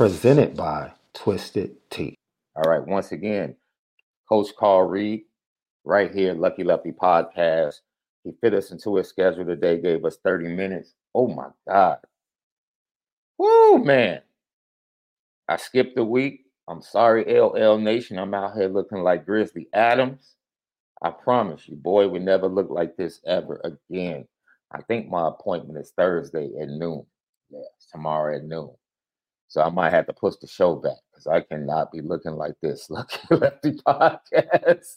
presented by Twisted Tea. All right, once again, Coach Carl Reed, right here, Lucky Lefty Podcast. He fit us into his schedule today, gave us 30 minutes. Oh my God. Woo, man. I skipped a week. I'm sorry, LL Nation. I'm out here looking like Grizzly Adams. I promise you, boy, we never look like this ever again. I think my appointment is Thursday at noon. Yes, tomorrow at noon. So I might have to push the show back because I cannot be looking like this. Lucky Lefty Podcast.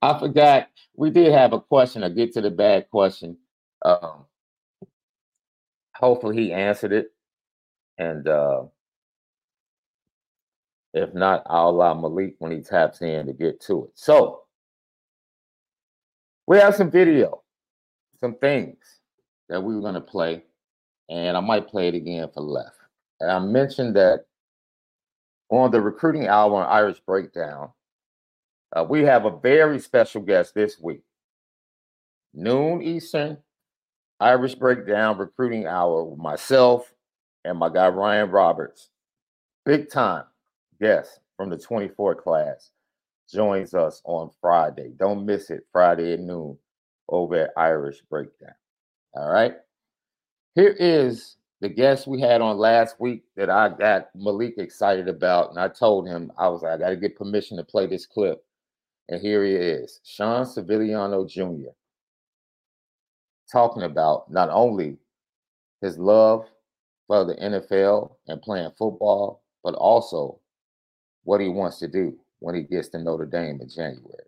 I forgot we did have a question. I get to the bag question. Um, hopefully he answered it, and uh, if not, I'll allow Malik when he taps in to get to it. So we have some video, some things that we were going to play, and I might play it again for left. And I mentioned that on the recruiting hour on Irish Breakdown, uh, we have a very special guest this week. Noon Eastern, Irish Breakdown Recruiting Hour with myself and my guy Ryan Roberts. Big time guest from the 24 class joins us on Friday. Don't miss it, Friday at noon over at Irish Breakdown. All right. Here is the guest we had on last week that I got Malik excited about. And I told him, I was like, I got to get permission to play this clip. And here he is, Sean Sevillano Jr., talking about not only his love for the NFL and playing football, but also what he wants to do when he gets to Notre Dame in January.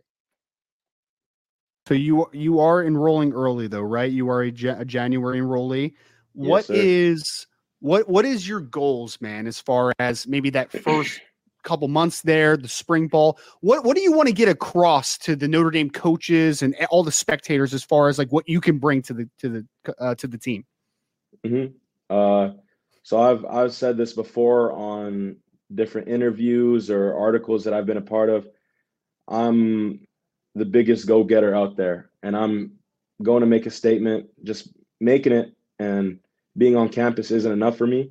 So you you are enrolling early though, right? You are a, a January enrollee. What is what what is your goals, man, as far as maybe that first couple months there, the spring ball. What what do you want to get across to the Notre Dame coaches and all the spectators as far as like what you can bring to the to the uh, to the team? Mm-hmm. Uh, so I've I've said this before on different interviews or articles that I've been a part of. I'm the biggest go getter out there, and I'm going to make a statement. Just making it and being on campus isn't enough for me.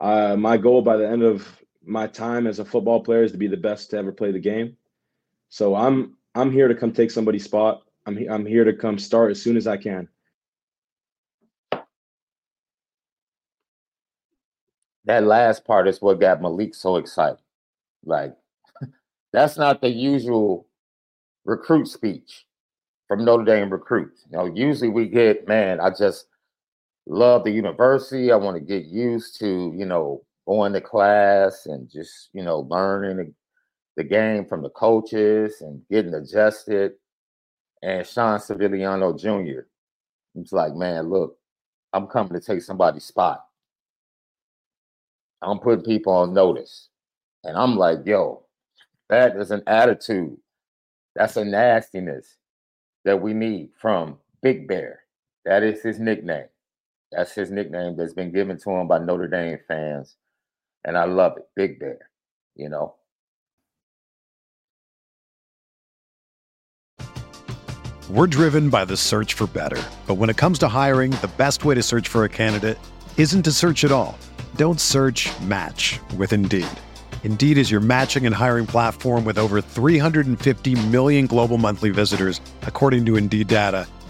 Uh, my goal by the end of my time as a football player is to be the best to ever play the game. So I'm I'm here to come take somebody's spot. I'm I'm here to come start as soon as I can. That last part is what got Malik so excited. Like that's not the usual recruit speech from Notre Dame recruits. You know, usually we get, man, I just love the university. I want to get used to, you know, going to class and just you know learning the, the game from the coaches and getting adjusted. And Sean Sevillano Jr. It's like, man, look, I'm coming to take somebody's spot. I'm putting people on notice. And I'm like, yo, that is an attitude. That's a nastiness that we need from Big Bear. That is his nickname. That's his nickname that's been given to him by Notre Dame fans and I love it. Big Bear, you know. We're driven by the search for better. But when it comes to hiring, the best way to search for a candidate isn't to search at all. Don't search match with Indeed. Indeed is your matching and hiring platform with over 350 million global monthly visitors, according to Indeed data,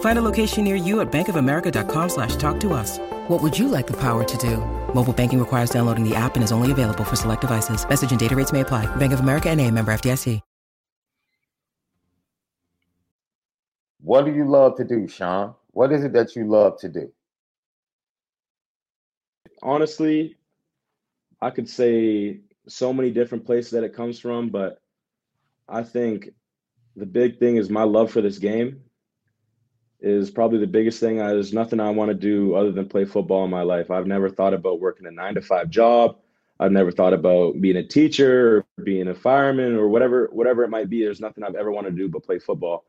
Find a location near you at bankofamerica.com slash talk to us. What would you like the power to do? Mobile banking requires downloading the app and is only available for select devices. Message and data rates may apply. Bank of America and a member FDIC. What do you love to do, Sean? What is it that you love to do? honestly, I could say so many different places that it comes from, but I think the big thing is my love for this game is probably the biggest thing. I, there's nothing I want to do other than play football in my life. I've never thought about working a nine to five job. I've never thought about being a teacher or being a fireman or whatever whatever it might be. There's nothing I've ever wanted to do but play football.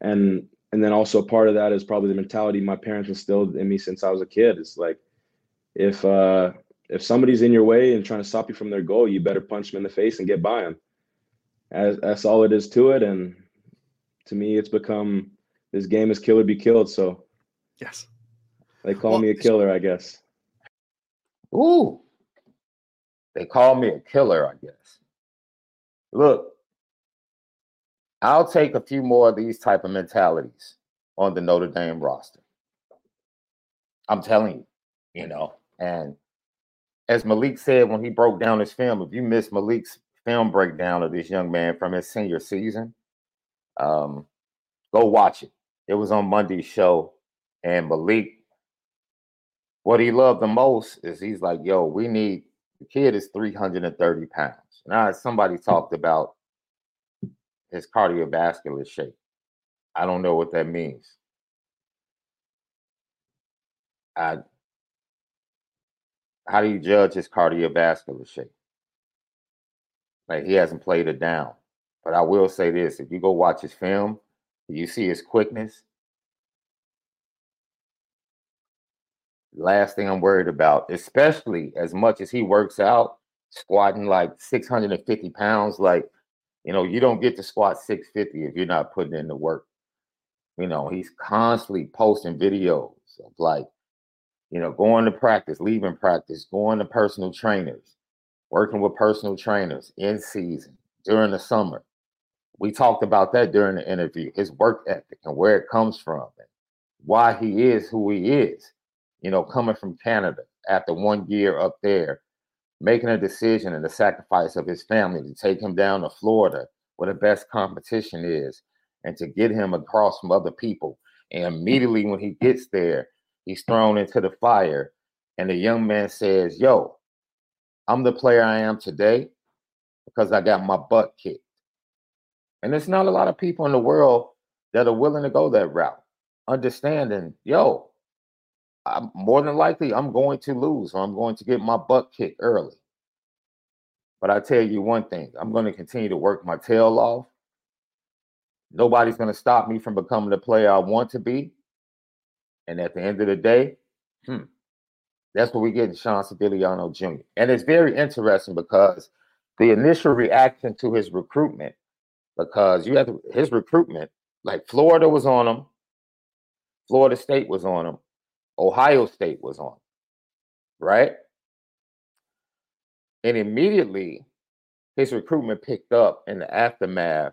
And and then also part of that is probably the mentality my parents instilled in me since I was a kid. It's like if uh, if somebody's in your way and trying to stop you from their goal, you better punch them in the face and get by them. As, that's all it is to it. And to me, it's become this game is kill or be killed. So yes, they call well, me a killer, I guess. Ooh, they call me a killer, I guess. Look, I'll take a few more of these type of mentalities on the Notre Dame roster. I'm telling you, you know, and as Malik said when he broke down his film, if you missed Malik's film breakdown of this young man from his senior season, um, go watch it. It was on Monday's show. And Malik, what he loved the most is he's like, yo, we need the kid is 330 pounds. Now somebody talked about his cardiovascular shape. I don't know what that means. I how do you judge his cardiovascular shape? Like he hasn't played it down. But I will say this: if you go watch his film, you see his quickness. Last thing I'm worried about, especially as much as he works out, squatting like 650 pounds, like you know, you don't get to squat 650 if you're not putting in the work. You know, he's constantly posting videos of like you know, going to practice, leaving practice, going to personal trainers, working with personal trainers in season during the summer. We talked about that during the interview, his work ethic and where it comes from and why he is who he is. You know, coming from Canada after one year up there, making a decision and the sacrifice of his family to take him down to Florida where the best competition is and to get him across from other people. And immediately when he gets there, He's thrown into the fire. And the young man says, Yo, I'm the player I am today because I got my butt kicked. And there's not a lot of people in the world that are willing to go that route, understanding, yo, I'm more than likely I'm going to lose or I'm going to get my butt kicked early. But I tell you one thing, I'm going to continue to work my tail off. Nobody's going to stop me from becoming the player I want to be. And at the end of the day, hmm, that's what we get in Sean Sevillano Jr. And it's very interesting because the initial reaction to his recruitment, because you have to, his recruitment, like Florida was on him, Florida State was on him. Ohio State was on him. Right? And immediately his recruitment picked up in the aftermath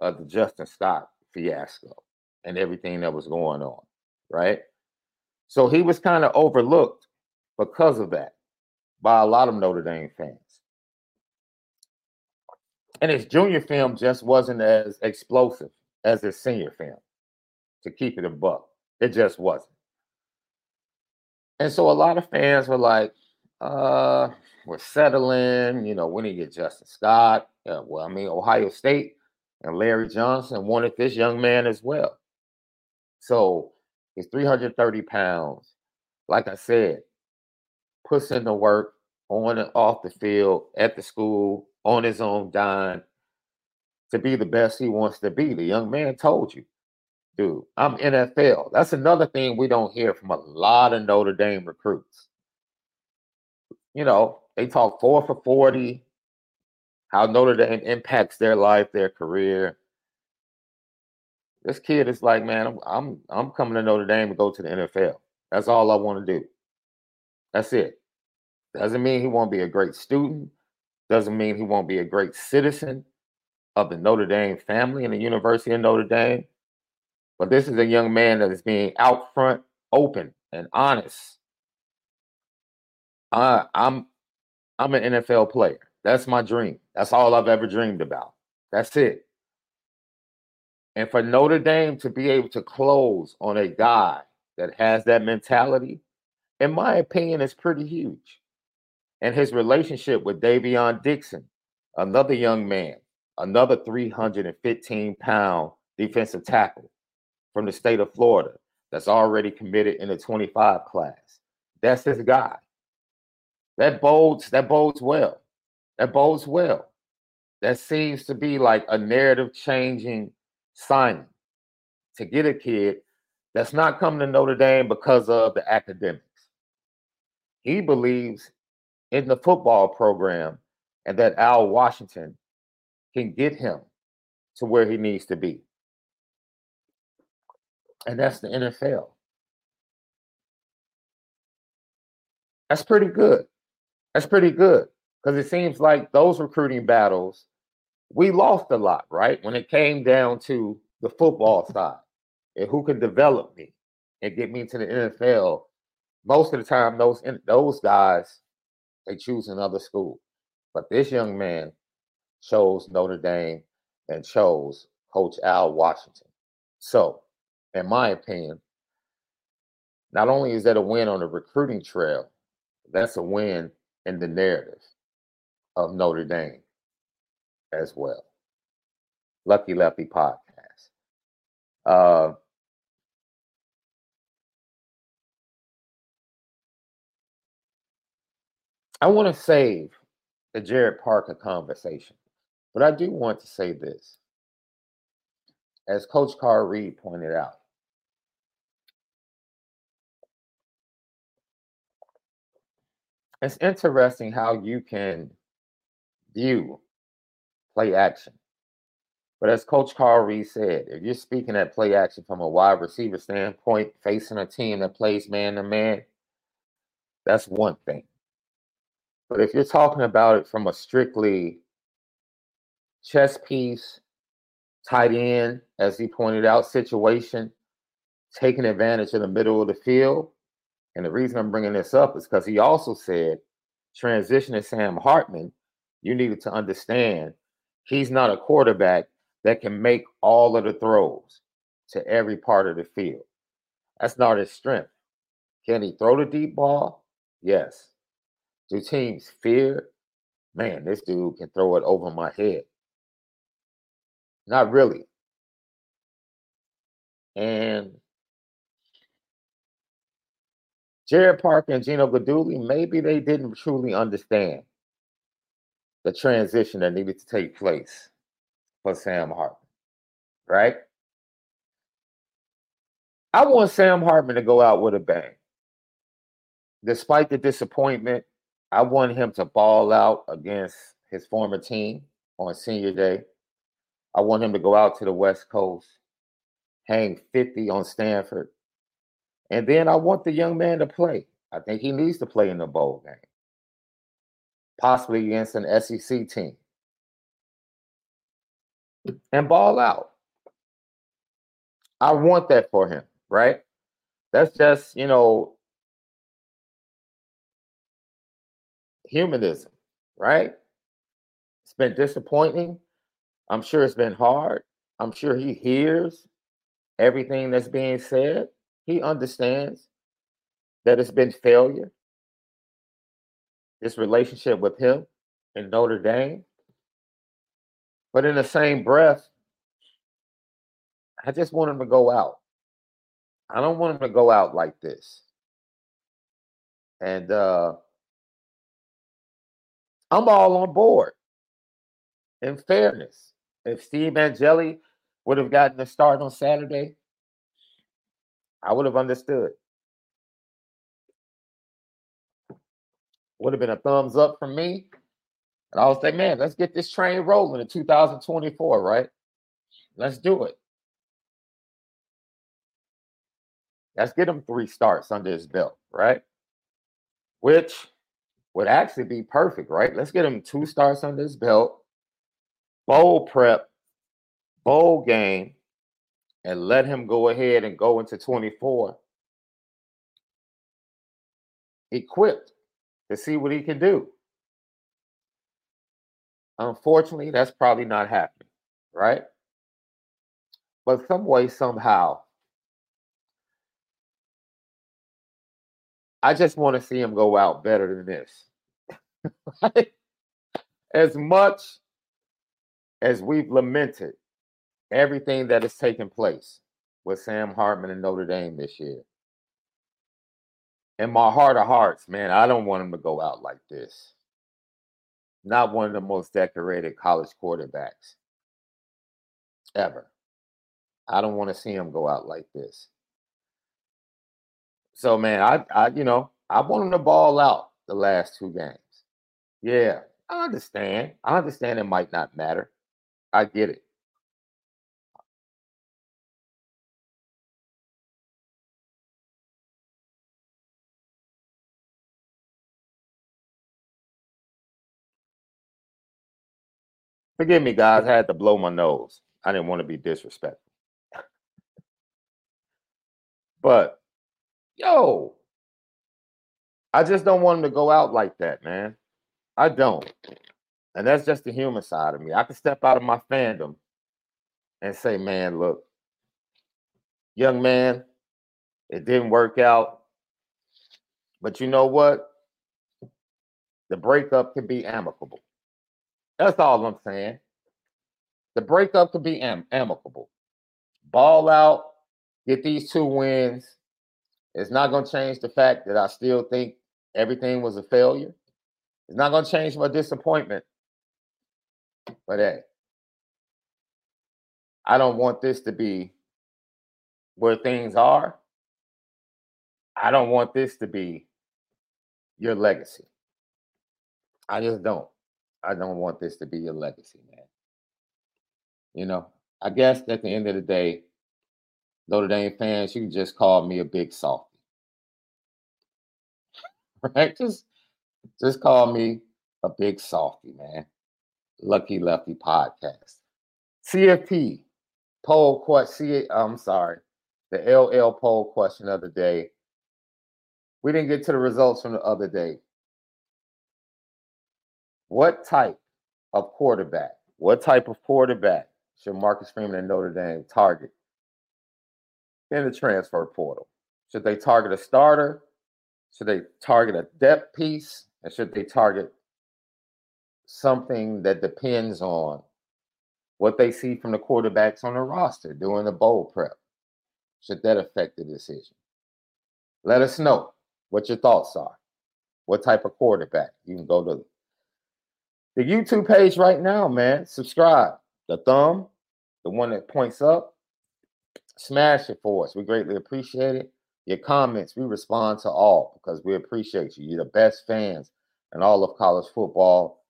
of the Justin Scott fiasco and everything that was going on. Right? So he was kind of overlooked because of that by a lot of Notre Dame fans. And his junior film just wasn't as explosive as his senior film, to keep it a buck. It just wasn't. And so a lot of fans were like, uh, we're settling, you know, when he get Justin Scott. Yeah, well, I mean, Ohio State and Larry Johnson wanted this young man as well. So he's 330 pounds. Like I said, puts in the work on and off the field, at the school, on his own dime to be the best he wants to be. The young man told you, dude, I'm NFL. That's another thing we don't hear from a lot of Notre Dame recruits. You know, they talk four for 40, how Notre Dame impacts their life, their career. This kid is like, man, I'm I'm, I'm coming to Notre Dame to go to the NFL. That's all I want to do. That's it. Doesn't mean he won't be a great student. Doesn't mean he won't be a great citizen of the Notre Dame family and the University of Notre Dame. But this is a young man that is being out front, open, and honest. I, I'm I'm an NFL player. That's my dream. That's all I've ever dreamed about. That's it. And for Notre Dame to be able to close on a guy that has that mentality, in my opinion, is pretty huge and his relationship with Davion Dixon, another young man, another 315 pound defensive tackle from the state of Florida that's already committed in the 25 class. That's his guy. That bodes, that bodes well. That bodes well. That seems to be like a narrative changing signing to get a kid that's not coming to Notre Dame because of the academics. He believes in the football program and that Al Washington can get him to where he needs to be. And that's the NFL. That's pretty good. That's pretty good because it seems like those recruiting battles, we lost a lot, right? When it came down to the football side and who can develop me and get me to the NFL. Most of the time, those those guys they choose another school. But this young man chose Notre Dame and chose Coach Al Washington. So, in my opinion, not only is that a win on the recruiting trail, that's a win in the narrative of Notre Dame as well. Lucky Lefty podcast. Uh, I want to save the Gerad Parker conversation, but I do want to say this. As Coach Carl Reed pointed out, it's interesting how you can view play action. But as Coach Carl Reed said, if you're speaking at play action from a wide receiver standpoint, facing a team that plays man to man, that's one thing. But if you're talking about it from a strictly chess piece, tight end, as he pointed out, situation, taking advantage in the middle of the field. And the reason I'm bringing this up is because he also said, transitioning Sam Hartman, you needed to understand he's not a quarterback that can make all of the throws to every part of the field. That's not his strength. Can he throw the deep ball? Yes. Do teams fear? Man, this dude can throw it over my head. Not really. And Gerad Parker and Gino Guidugli, maybe they didn't truly understand the transition that needed to take place for Sam Hartman, right? I want Sam Hartman to go out with a bang. Despite the disappointment I want him to ball out against his former team on senior day. I want him to go out to the West Coast, hang 50 on Stanford, And then I want the young man to play. I think he needs to play in the bowl game, possibly against an SEC team, and ball out. I want that for him, right? That's just, you know, humanism, right? It's been disappointing. I'm sure it's been hard. I'm sure he hears everything that's being said. He understands that it's been failure. This relationship with him in Notre Dame. But in the same breath, I just want him to go out. I don't want him to go out like this. And uh I'm all on board. In fairness, if Steve Angeli would have gotten the start on Saturday, I would have understood. Would have been a thumbs up from me. And I was like, man, let's get this train rolling in 2024, right? Let's do it. Let's get him three starts under his belt, right? Which would actually be perfect, right? Let's get him two starts under his belt, bowl prep, bowl game, and let him go ahead and go into 24 equipped to see what he can do. Unfortunately, that's probably not happening, right? But some way, somehow, I just want to see him go out better than this. as much as we've lamented everything that has taken place with Sam Hartman and Notre Dame this year, in my heart of hearts, man, I don't want him to go out like this. Not one of the most decorated college quarterbacks ever. I don't want to see him go out like this. So man, I, I you know, I want him to ball out the last two games. Yeah, I understand. I understand it might not matter. I get it. Forgive me, guys. I had to blow my nose. I didn't want to be disrespectful. but yo, I just don't want him to go out like that, man. I don't. And that's just the human side of me. I can step out of my fandom and say, man, look, young man, it didn't work out. But you know what? The breakup can be amicable. That's all I'm saying. The breakup can be am- amicable. Ball out, get these two wins. It's not going to change the fact that I still think everything was a failure. It's not going to change my disappointment. But hey, I don't want this to be where things are. I don't want this to be your legacy. I just don't. I don't want this to be your legacy, man. You know, I guess at the end of the day, Notre Dame fans, you can just call me a big softy. Right? Just just call me a big softy, man. Lucky Lefty podcast. CFP poll question. I'm sorry, the LL poll question of the day. We didn't get to the results from the other day. What type of quarterback? What type of quarterback should Marcus Freeman and Notre Dame target in the transfer portal? Should they target a starter? Should they target a depth piece? And should they target something that depends on what they see from the quarterbacks on the roster during the bowl prep? Should that affect the decision? Let us know what your thoughts are. What type of quarterback? You can go to the YouTube page right now, man. Subscribe. The thumb, the one that points up, smash it for us. We greatly appreciate it. Your comments, we respond to all because we appreciate you. You're the best fans in all of college football.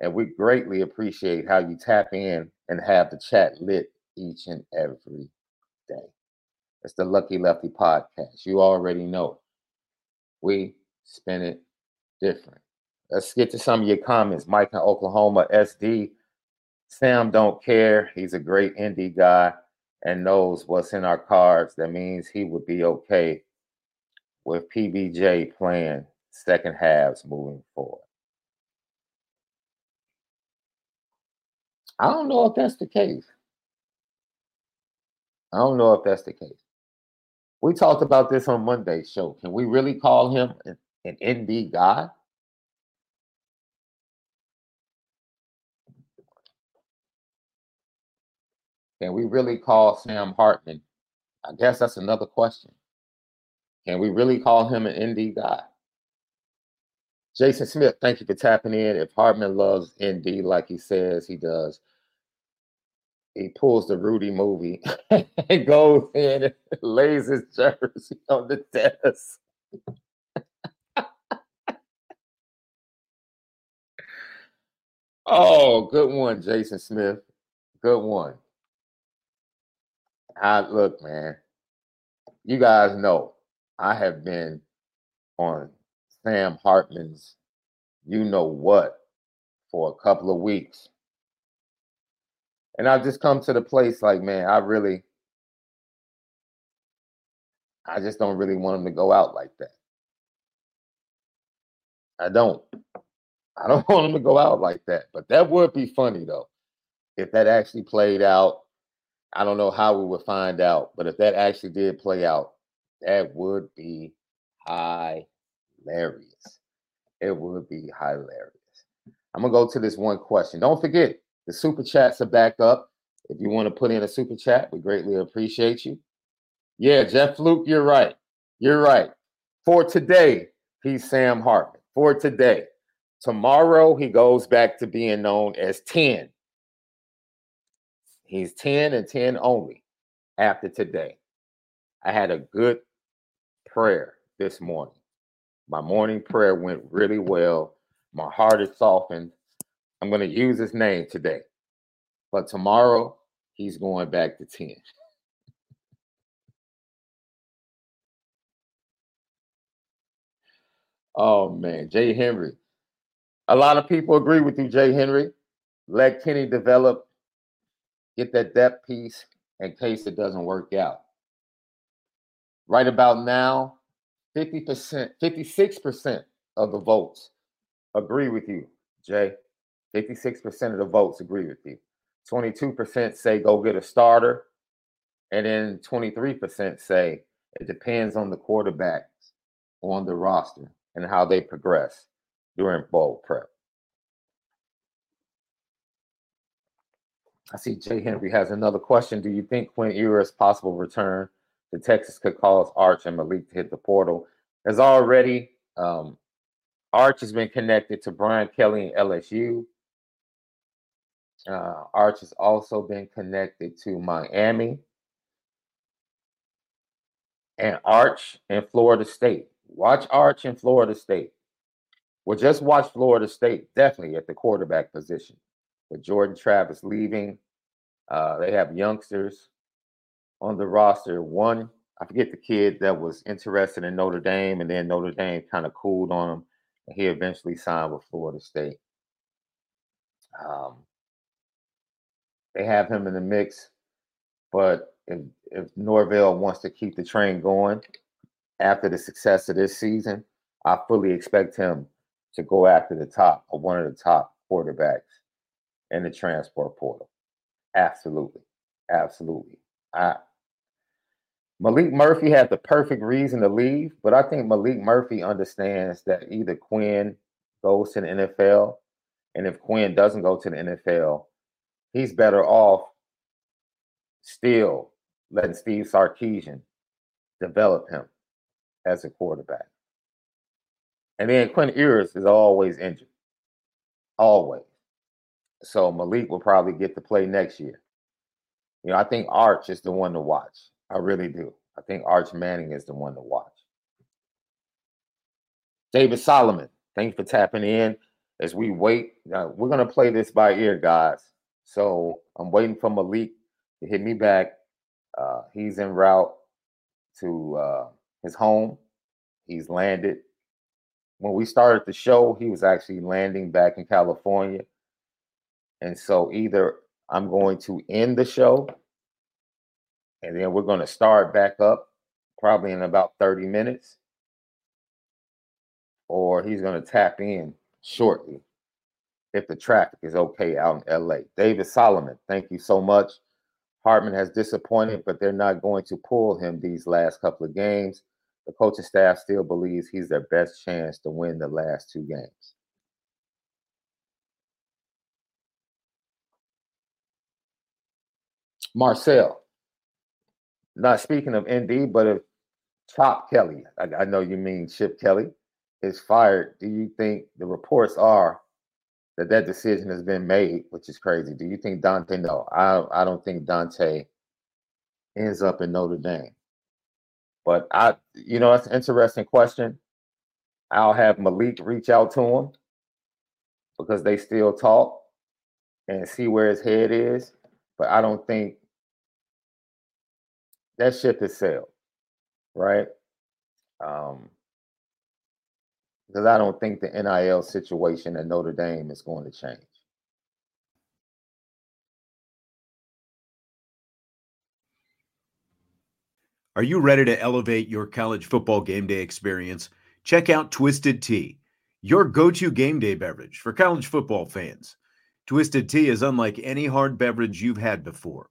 And we greatly appreciate how you tap in and have the chat lit each and every day. It's the Lucky Lefty podcast. You already know. We spin it different. Let's get to some of your comments. Mike in Oklahoma, SD. Sam don't care. He's a great ND guy and knows what's in our cards. That means he would be okay with PBJ playing second halves moving forward. I don't know if that's the case. I don't know if that's the case. We talked about this on Monday's show. Can we really call him an, an ND guy? Can we really call Sam Hartman? I guess that's another question. Can we really call him an ND guy? Jason Smith, thank you for tapping in. If Hartman loves ND like he says he does, he pulls the Rudy movie and goes in and lays his jersey on the desk. oh, good one, Jason Smith. Good one. I look, man. You guys know I have been on Sam Hartman's you know what for a couple of weeks. And I've just come to the place like, man, I really, I just don't really want him to go out like that. I don't. I don't want him to go out like that. But that would be funny though. If that actually played out, I don't know how we would find out, but if that actually did play out, that would be hilarious. It would be hilarious. I'm gonna go to this one question. Don't forget, the super chats are back up. If you want to put in a super chat, we greatly appreciate you. Yeah, Jeff Fluke, you're right. You're right. For today, he's Sam Hartman. For today. Tomorrow, he goes back to being known as 10. He's 10 and 10 only after today. I had a good prayer this morning. My morning prayer went really well. My heart is softened. I'm going to use his name today. But tomorrow, he's going back to 10. oh, man. Jay Henry. A lot of people agree with you, Jay Henry. Let Kenny develop, get that depth piece in case it doesn't work out. Right about now, 50%, 56% of the votes agree with you, Jay. 56% of the votes agree with you. 22% say go get a starter. And then 23% say it depends on the quarterbacks on the roster and how they progress during bowl prep. I see Jay Henry has another question. Do you think Quinn Ewers' possible return to Texas could cause Arch and Maalik to hit the portal? As already, um, Arch has been connected to Brian Kelly and LSU. Uh, Arch has also been connected to Miami and Arch in Florida State. Watch Arch in Florida State. Well, just watch Florida State, definitely at the quarterback position. With Jordan Travis leaving, uh, they have youngsters on the roster. One, I forget the kid that was interested in Notre Dame, and then Notre Dame kind of cooled on him, and he eventually signed with Florida State. Um, they have him in the mix, but if if Norvell wants to keep the train going after the success of this season, I fully expect him to go after the top or one of the top quarterbacks in the transport portal. Absolutely. Absolutely. I Maalik Murphy had the perfect reason to leave, but I think Maalik Murphy understands that either Quinn goes to the NFL, and if Quinn doesn't go to the NFL, he's better off still letting Steve Sarkisian develop him as a quarterback. And then Quinn Ewers is always injured. Always. So Maalik will probably get to play next year. You know, I think Arch is the one to watch. I really do. I think Arch Manning is the one to watch. David Solomon, thanks for tapping in as we wait. Now, we're going to play this by ear, guys. So I'm waiting for Malik to hit me back. Uh, he's en route. to uh, his home. He's landed. When we started the show, he was actually landing back in California. And so either I'm going to end the show and then we're going to start back up probably in about 30 minutes, or he's going to tap in shortly if the traffic is okay out in LA. David Solomon, thank you so much. Hartman has disappointed, but they're not going to pull him these last couple of games. The coaching staff still believes he's their best chance to win the last two games. Marcel, not speaking of ND, but if Chop Kelly, I, I know you mean Chip Kelly, is fired, do you think the reports are that that decision has been made, which is crazy? Do you think Dante? No, I I don't think Dante ends up in Notre Dame. But I, you know, that's an interesting question. I'll have Malik reach out to him because they still talk and see where his head is. But I don't think that ship has sailed, right? Um, because I don't think the NIL situation at Notre Dame is going to change. Are you ready to elevate your college football game day experience? Check out Twisted Tea, your go to game day beverage for college football fans. Twisted Tea is unlike any hard beverage you've had before.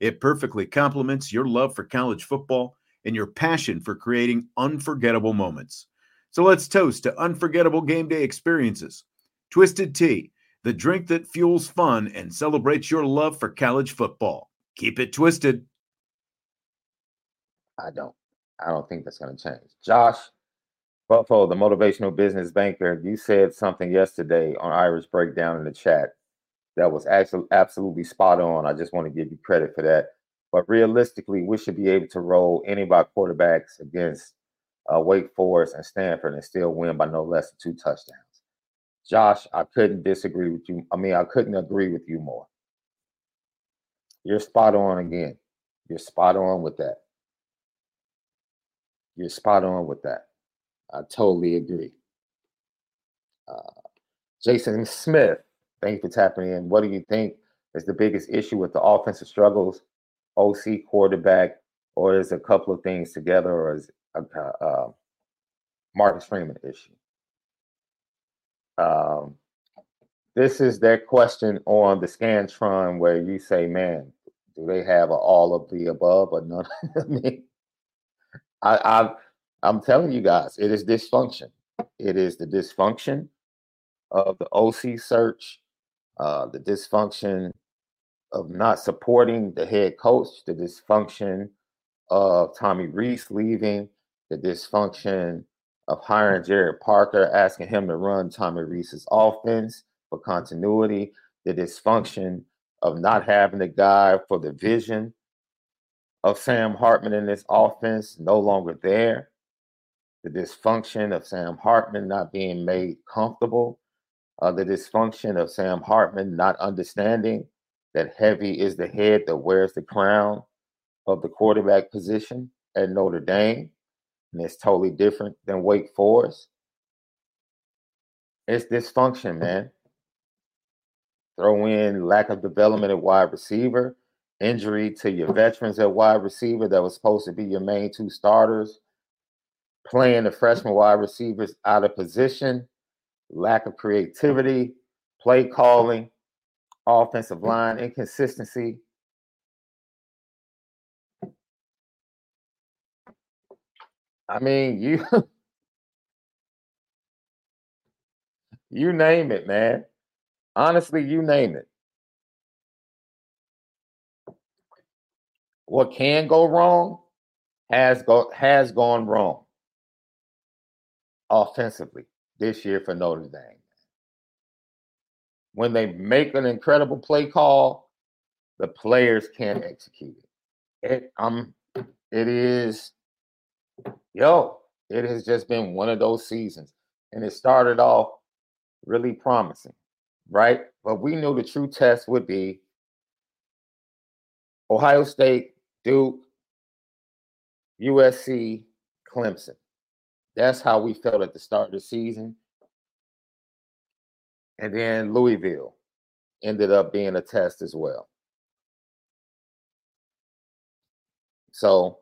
It perfectly complements your love for college football and your passion for creating unforgettable moments. So let's toast to unforgettable game day experiences. Twisted Tea, the drink that fuels fun and celebrates your love for college football. Keep it twisted. I don't. I don't think that's going to change. Josh Buffalo, the motivational business banker, you said something yesterday on Irish Breakdown in the chat that was actually absolutely spot on. I just want to give you credit for that. But realistically, we should be able to roll any of our quarterbacks against uh, Wake Forest and Stanford and still win by no less than two touchdowns. Josh, I couldn't disagree with you. I mean, I couldn't agree with you more. You're spot on again. You're spot on with that. You're spot on with that. I totally agree. Uh, Jason Smith, For tapping in. What do you think is the biggest issue with the offensive struggles, OC quarterback, or is a couple of things together, or is a, a Marcus Freeman issue? Um, this is their question on the Scantron where you say, man, do they have all of the above or none? I mean, I, I, I'm telling you guys, it is dysfunction. It is the dysfunction of the OC search uh, the dysfunction of not supporting the head coach, the dysfunction of Tommy Rees leaving, the dysfunction of hiring Gerad Parker, asking him to run Tommy Rees's offense for continuity, the dysfunction of not having a guy for the vision of Sam Hartman in this offense no longer there, the dysfunction of Sam Hartman not being made comfortable uh, the dysfunction of Sam Hartman not understanding that heavy is the head that wears the crown of the quarterback position at Notre Dame, and it's totally different than Wake Forest. It's dysfunction, man. Throw in lack of development at wide receiver, injury to your veterans at wide receiver that was supposed to be your main two starters, playing the freshman wide receivers out of position lack of creativity, play calling, offensive mm. line inconsistency. I mean, you you name it, man. Honestly, you name it. What can go wrong? has go has gone wrong offensively this year for Notre Dame. When they make an incredible play call, the players can't execute it. It um it is yo, it has just been one of those seasons. And it started off really promising, right? But we knew the true test would be Ohio State, Duke, USC, Clemson. That's how we felt at the start of the season. And then Louisville ended up being a test as well. So,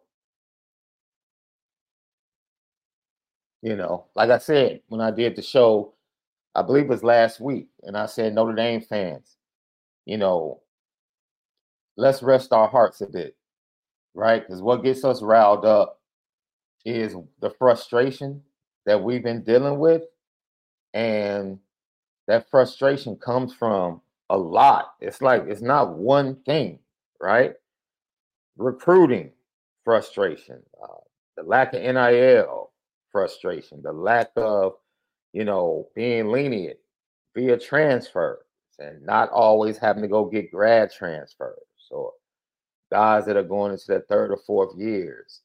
you know, like I said, when I did the show, I believe it was last week, and I said, Notre Dame fans, you know, let's rest our hearts a bit, right? Because what gets us riled up is the frustration that we've been dealing with. And that frustration comes from a lot. It's like it's not one thing, right? Recruiting frustration, uh, the lack of NIL frustration, the lack of, you know, being lenient via transfers and not always having to go get grad transfers or guys that are going into their third or fourth years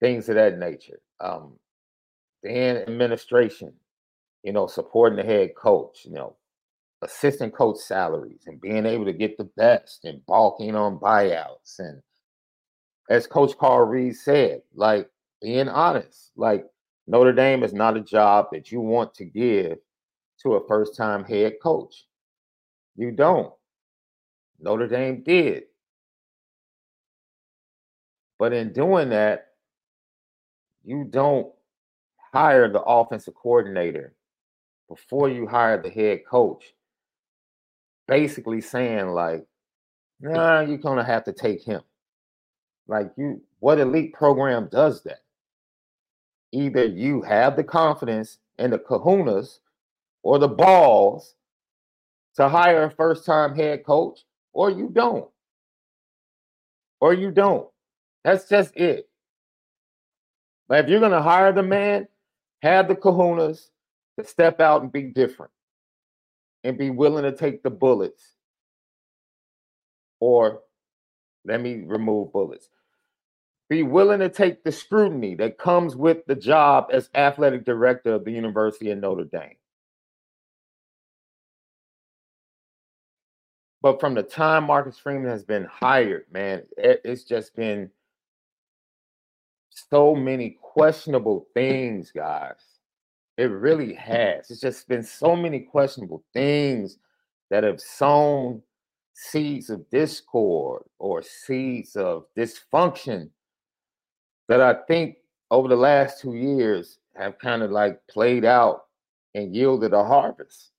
things of that nature. Um, the administration, you know, supporting the head coach, you know, assistant coach salaries and being able to get the best and balking on buyouts. And as Coach Carl Reed said, like being honest, like Notre Dame is not a job that you want to give to a first time head coach. You don't. Notre Dame did. But in doing that, you don't hire the offensive coordinator before you hire the head coach, basically saying like, nah, you're gonna have to take him. Like you, what elite program does that? Either you have the confidence and the kahunas or the balls to hire a first-time head coach, or you don't. Or you don't. That's just it. If you're going to hire the man, have the kahunas to step out and be different and be willing to take the bullets. Or let me remove bullets. Be willing to take the scrutiny that comes with the job as athletic director of the University of Notre Dame. But from the time Marcus Freeman has been hired, man, it's just been so many questionable things, guys. It really has. It's just been so many questionable things that have sown seeds of discord or seeds of dysfunction that I think over the last two years have kind of like played out and yielded a harvest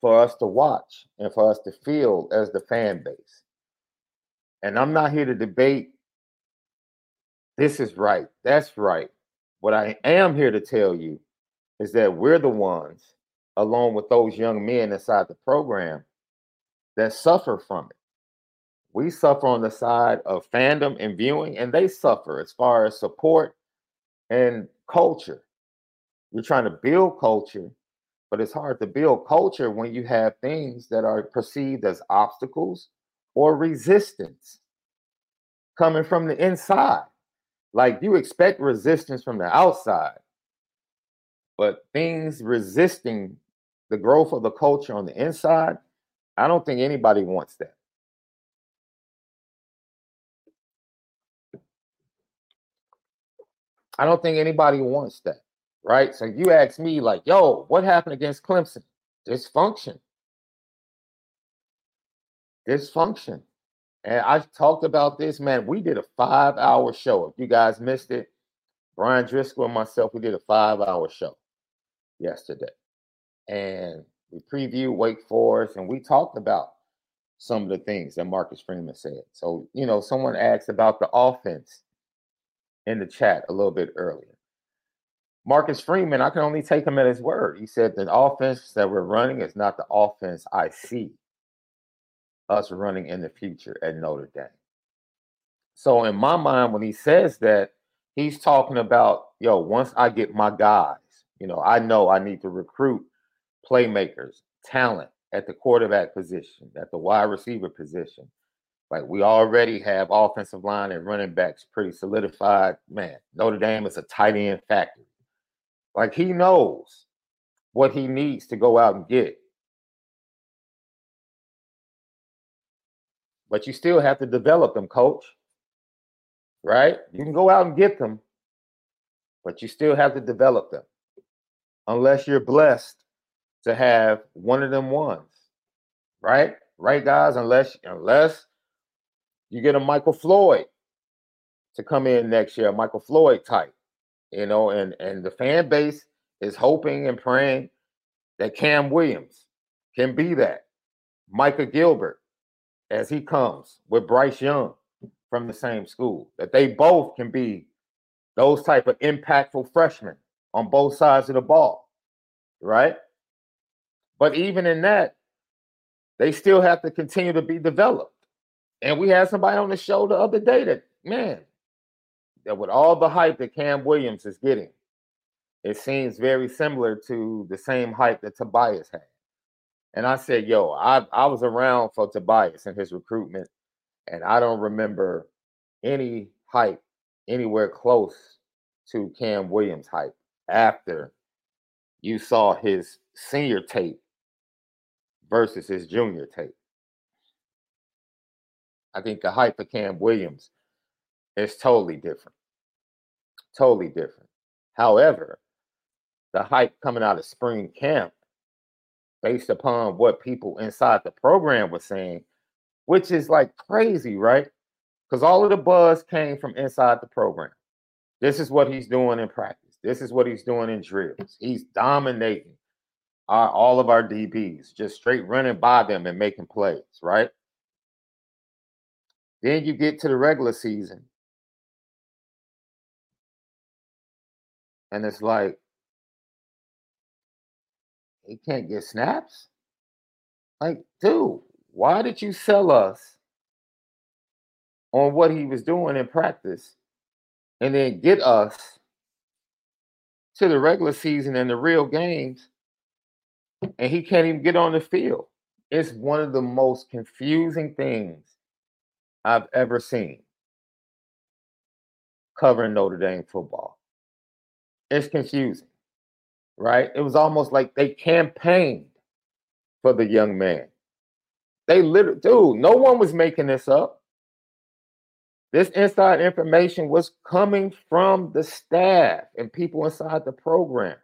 for us to watch and for us to feel as the fan base. And I'm not here to debate this is right. That's right. What I am here to tell you is that we're the ones, along with those young men inside the program, that suffer from it. We suffer on the side of fandom and viewing, and they suffer as far as support and culture. You're trying to build culture, but it's hard to build culture when you have things that are perceived as obstacles or resistance coming from the inside. Like you expect resistance from the outside, but things resisting the growth of the culture on the inside, I don't think anybody wants that. I don't think anybody wants that, right? So you ask me, like, yo, what happened against Clemson? Dysfunction. Dysfunction. And I talked about this, man. We did a five hour show. If you guys missed it, Brian Driscoll and myself, we did a five hour show yesterday. And we previewed Wake Forest and we talked about some of the things that Marcus Freeman said. So, you know, someone asked about the offense in the chat a little bit earlier. Marcus Freeman, I can only take him at his word. He said the offense that we're running is not the offense I see us running in the future at Notre Dame. So in my mind, when he says that, he's talking about, yo, once I get my guys, you know, I know I need to recruit playmakers, talent at the quarterback position, at the wide receiver position. Like we already have offensive line and running backs pretty solidified. Man, Notre Dame is a tight end factory. Like he knows what he needs to go out and get. But you still have to develop them, coach. Right? You can go out and get them, but you still have to develop them. Unless you're blessed to have one of them ones. Right? Right, guys? Unless unless you get a Michael Floyd to come in next year, Michael Floyd type, you know, and and the fan base is hoping and praying that Cam Williams can be that. Micah Gilbert, as he comes with Bryce Young from the same school, that they both can be those type of impactful freshmen on both sides of the ball, right? But even in that, they still have to continue to be developed. And we had somebody on the show the other day that, man, that with all the hype that Cam Williams is getting, it seems very similar to the same hype that Tobias had. And I said, yo, I, I was around for Tobias and his recruitment, and I don't remember any hype anywhere close to Cam Williams' hype after you saw his senior tape versus his junior tape. I think the hype of Cam Williams is totally different. Totally different. However, the hype coming out of spring camp, based upon what people inside the program were saying, which is like crazy, right? Because all of the buzz came from inside the program. This is what he's doing in practice. This is what he's doing in drills. He's dominating our, all of our DBs, just straight running by them and making plays, right? Then you get to the regular season. And it's like, he can't get snaps. Like, dude, why did you sell us on what he was doing in practice and then get us to the regular season and the real games and he can't even get on the field? It's one of the most confusing things I've ever seen covering Notre Dame football. It's confusing right? It was almost like they campaigned for the young man. They literally, dude, no one was making this up. This inside information was coming from the staff and people inside the program.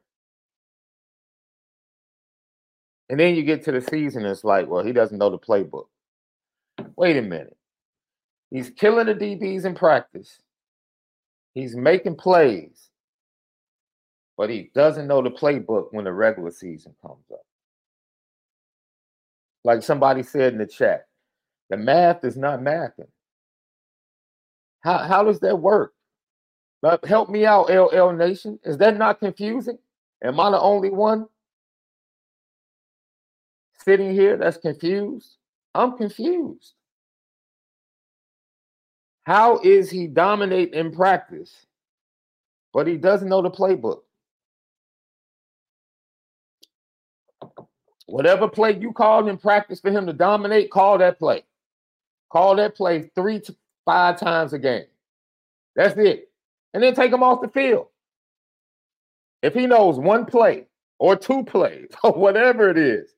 And then you get to the season, it's like, well, he doesn't know the playbook. Wait a minute. He's killing the DBs in practice. He's making plays but he doesn't know the playbook when the regular season comes up. Like somebody said in the chat, the math is not mathing. How, how does that work? Help me out, LL Nation. Is that not confusing? Am I the only one sitting here that's confused? I'm confused. How is he dominate in practice, but he doesn't know the playbook? Whatever play you called in practice for him to dominate, call that play. Call that play three to five times a game. That's it. And then take him off the field. If he knows one play or two plays or whatever it is,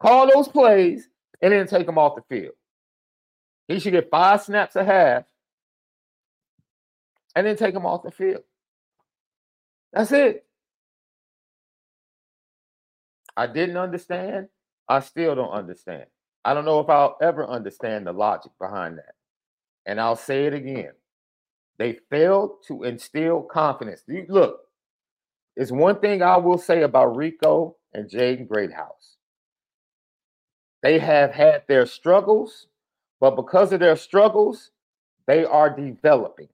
call those plays and then take him off the field. He should get five snaps a half and then take him off the field. That's it. I didn't understand. I still don't understand. I don't know if I'll ever understand the logic behind that. And I'll say it again. They failed to instill confidence. look, it's one thing I will say about Rico and Jaden Greathouse. They have had their struggles, but because of their struggles, they are developing.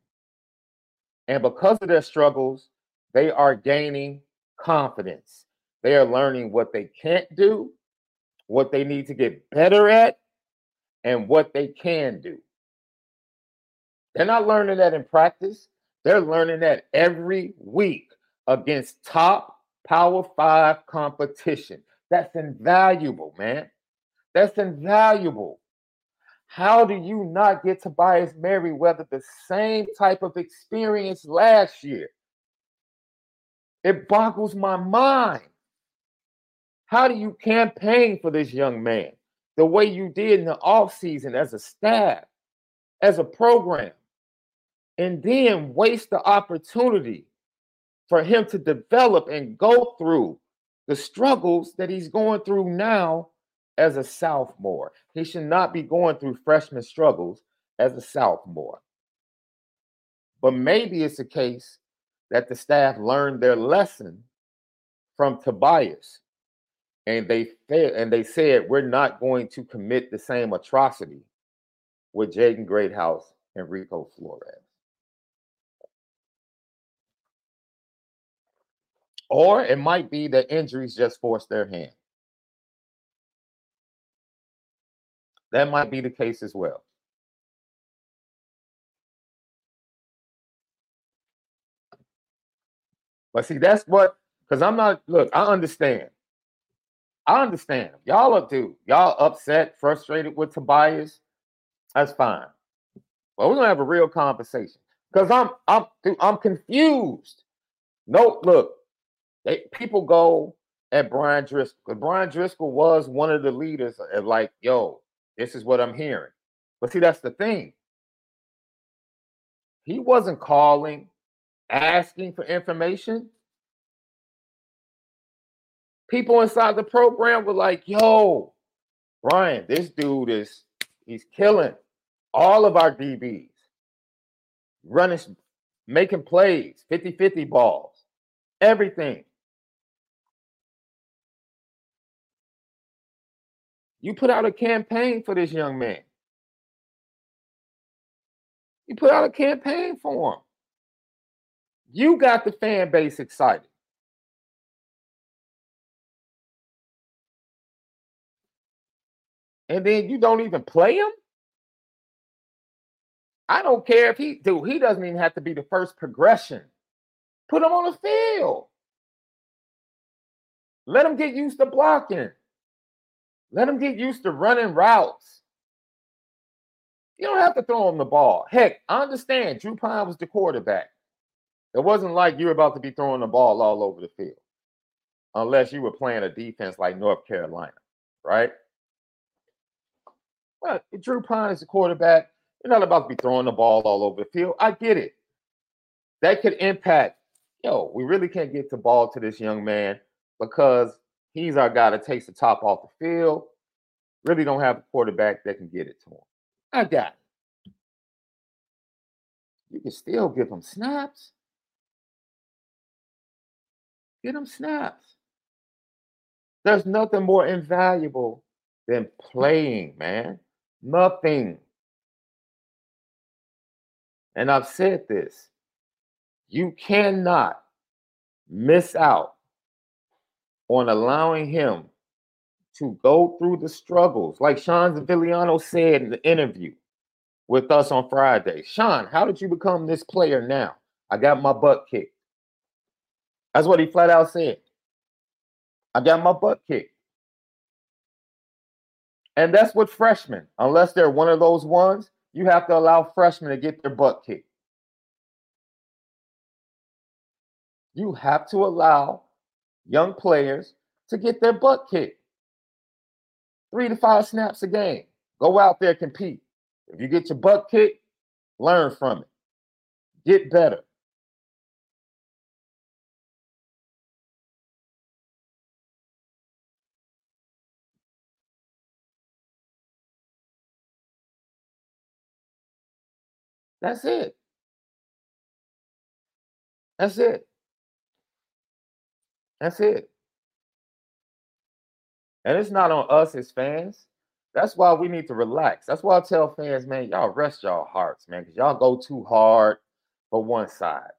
And because of their struggles, they are gaining confidence. They are learning what they can't do, what they need to get better at, and what they can do. They're not learning that in practice. They're learning that every week against top Power Five competition. That's invaluable, man. That's invaluable. How do you not get Tobias Merriweather the same type of experience last year? It boggles my mind. How do you campaign for this young man the way you did in the offseason as a staff, as a program, and then waste the opportunity for him to develop and go through the struggles that he's going through now as a sophomore. He should not be going through freshman struggles as a sophomore. But maybe it's a case that the staff learned their lesson from Tobias. And they and they said we're not going to commit the same atrocity with Jaden Greathouse and Rico Flores. Or it might be that injuries just force their hand. That might be the case as well. But see, that's what, because I'm not, look, I understand. I understand. Y'all up to, y'all upset, frustrated with Tobias. That's fine. Well, we're gonna have a real conversation. Because I'm I'm I'm confused. No, look, they, people go at Brian Driscoll. Brian Driscoll was one of the leaders of like, yo, this is what I'm hearing. But see, that's the thing. He wasn't calling, asking for information. People inside the program were like, yo, Brian, this dude is he's killing all of our DBs, running, making plays, 50-50 balls, everything. You put out a campaign for this young man. You put out a campaign for him. You got the fan base excited. And then you don't even play him? I don't care if he do. He doesn't even have to be the first progression. Put him on the field. Let him get used to blocking. Let him get used to running routes. You don't have to throw him the ball. Heck, I understand Drew Pyne was the quarterback. It wasn't like you were about to be throwing the ball all over the field, unless you were playing a defense like North Carolina, right? Well, Drew Pyne is a quarterback. You're not about to be throwing the ball all over the field. I get it. That could impact, yo, we really can't get the ball to this young man because He's our guy that takes the top off the field. Really don't have a quarterback that can get it to him. I got it. You can still give him snaps. Get him snaps. There's nothing more invaluable than playing, man. Nothing. And I've said this you cannot miss out on allowing him to go through the struggles, like Sean Sevillano said in the interview with us on Friday. Sean, how did you become this player now? I got my butt kicked. That's what he flat out said. I got my butt kicked. And that's what freshmen, unless they're one of those ones, you have to allow freshmen to get their butt kicked. You have to allow young players to get their butt kicked. Three to five snaps a game. Go out there, compete. If you get your butt kicked, learn from it. Get better. That's it. That's it. That's it. And it's not on us as fans. That's why we need to relax. That's why I tell fans, man, y'all rest y'all hearts, man, because y'all go too hard for one side,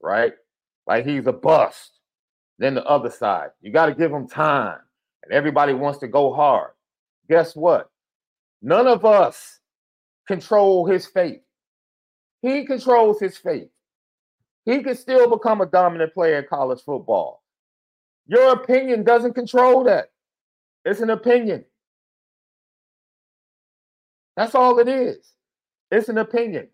right? Like he's a bust. Then the other side, you got to give him time. And everybody wants to go hard. Guess what? None of us control his fate. He controls his fate. he can still become a dominant player in college football. Your opinion doesn't control that. It's an opinion. That's all it is. It's an opinion.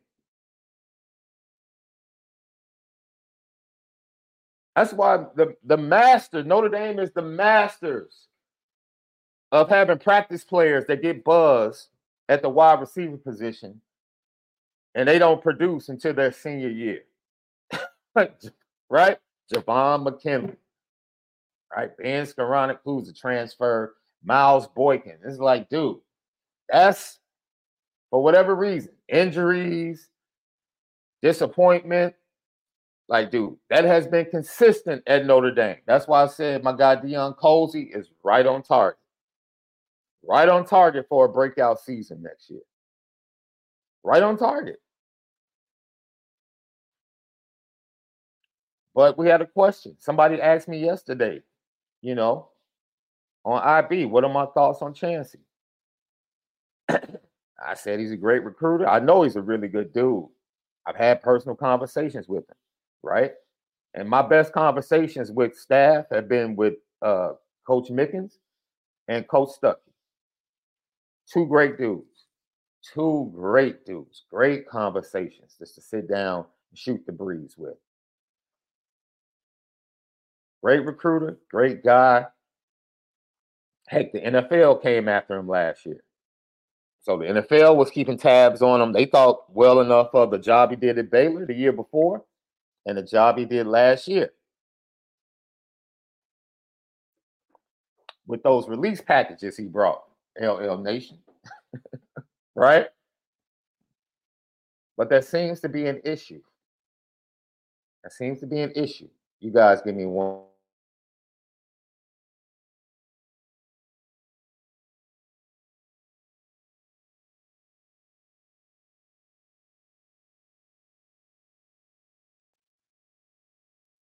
That's why the, the master, Notre Dame is the masters of having practice players that get buzz at the wide receiver position and they don't produce until their senior year. right? Javon McKinley, right? Ben Skowronek, who's a transfer, Miles Boykin. It's like, dude, that's for whatever reason, injuries, disappointment. Like, dude, that has been consistent at Notre Dame. That's why I said my guy Deion Colzie is right on target. Right on target for a breakout season next year. Right on target. But we had a question. Somebody asked me yesterday, you know, on IB, what are my thoughts on Chansi? I said he's a great recruiter. I know he's a really good dude. I've had personal conversations with him, right? And my best conversations with staff have been with uh, Coach Mickens and Coach Stuckey. Two great dudes. Two great dudes. Great conversations just to sit down and shoot the breeze with. Great recruiter, great guy. Heck, the NFL came after him last year. So the NFL was keeping tabs on him. They thought well enough of the job he did at Baylor the year before and the job he did last year. With those release packages he brought, LL Nation. right? But that seems to be an issue. That seems to be an issue. You guys give me one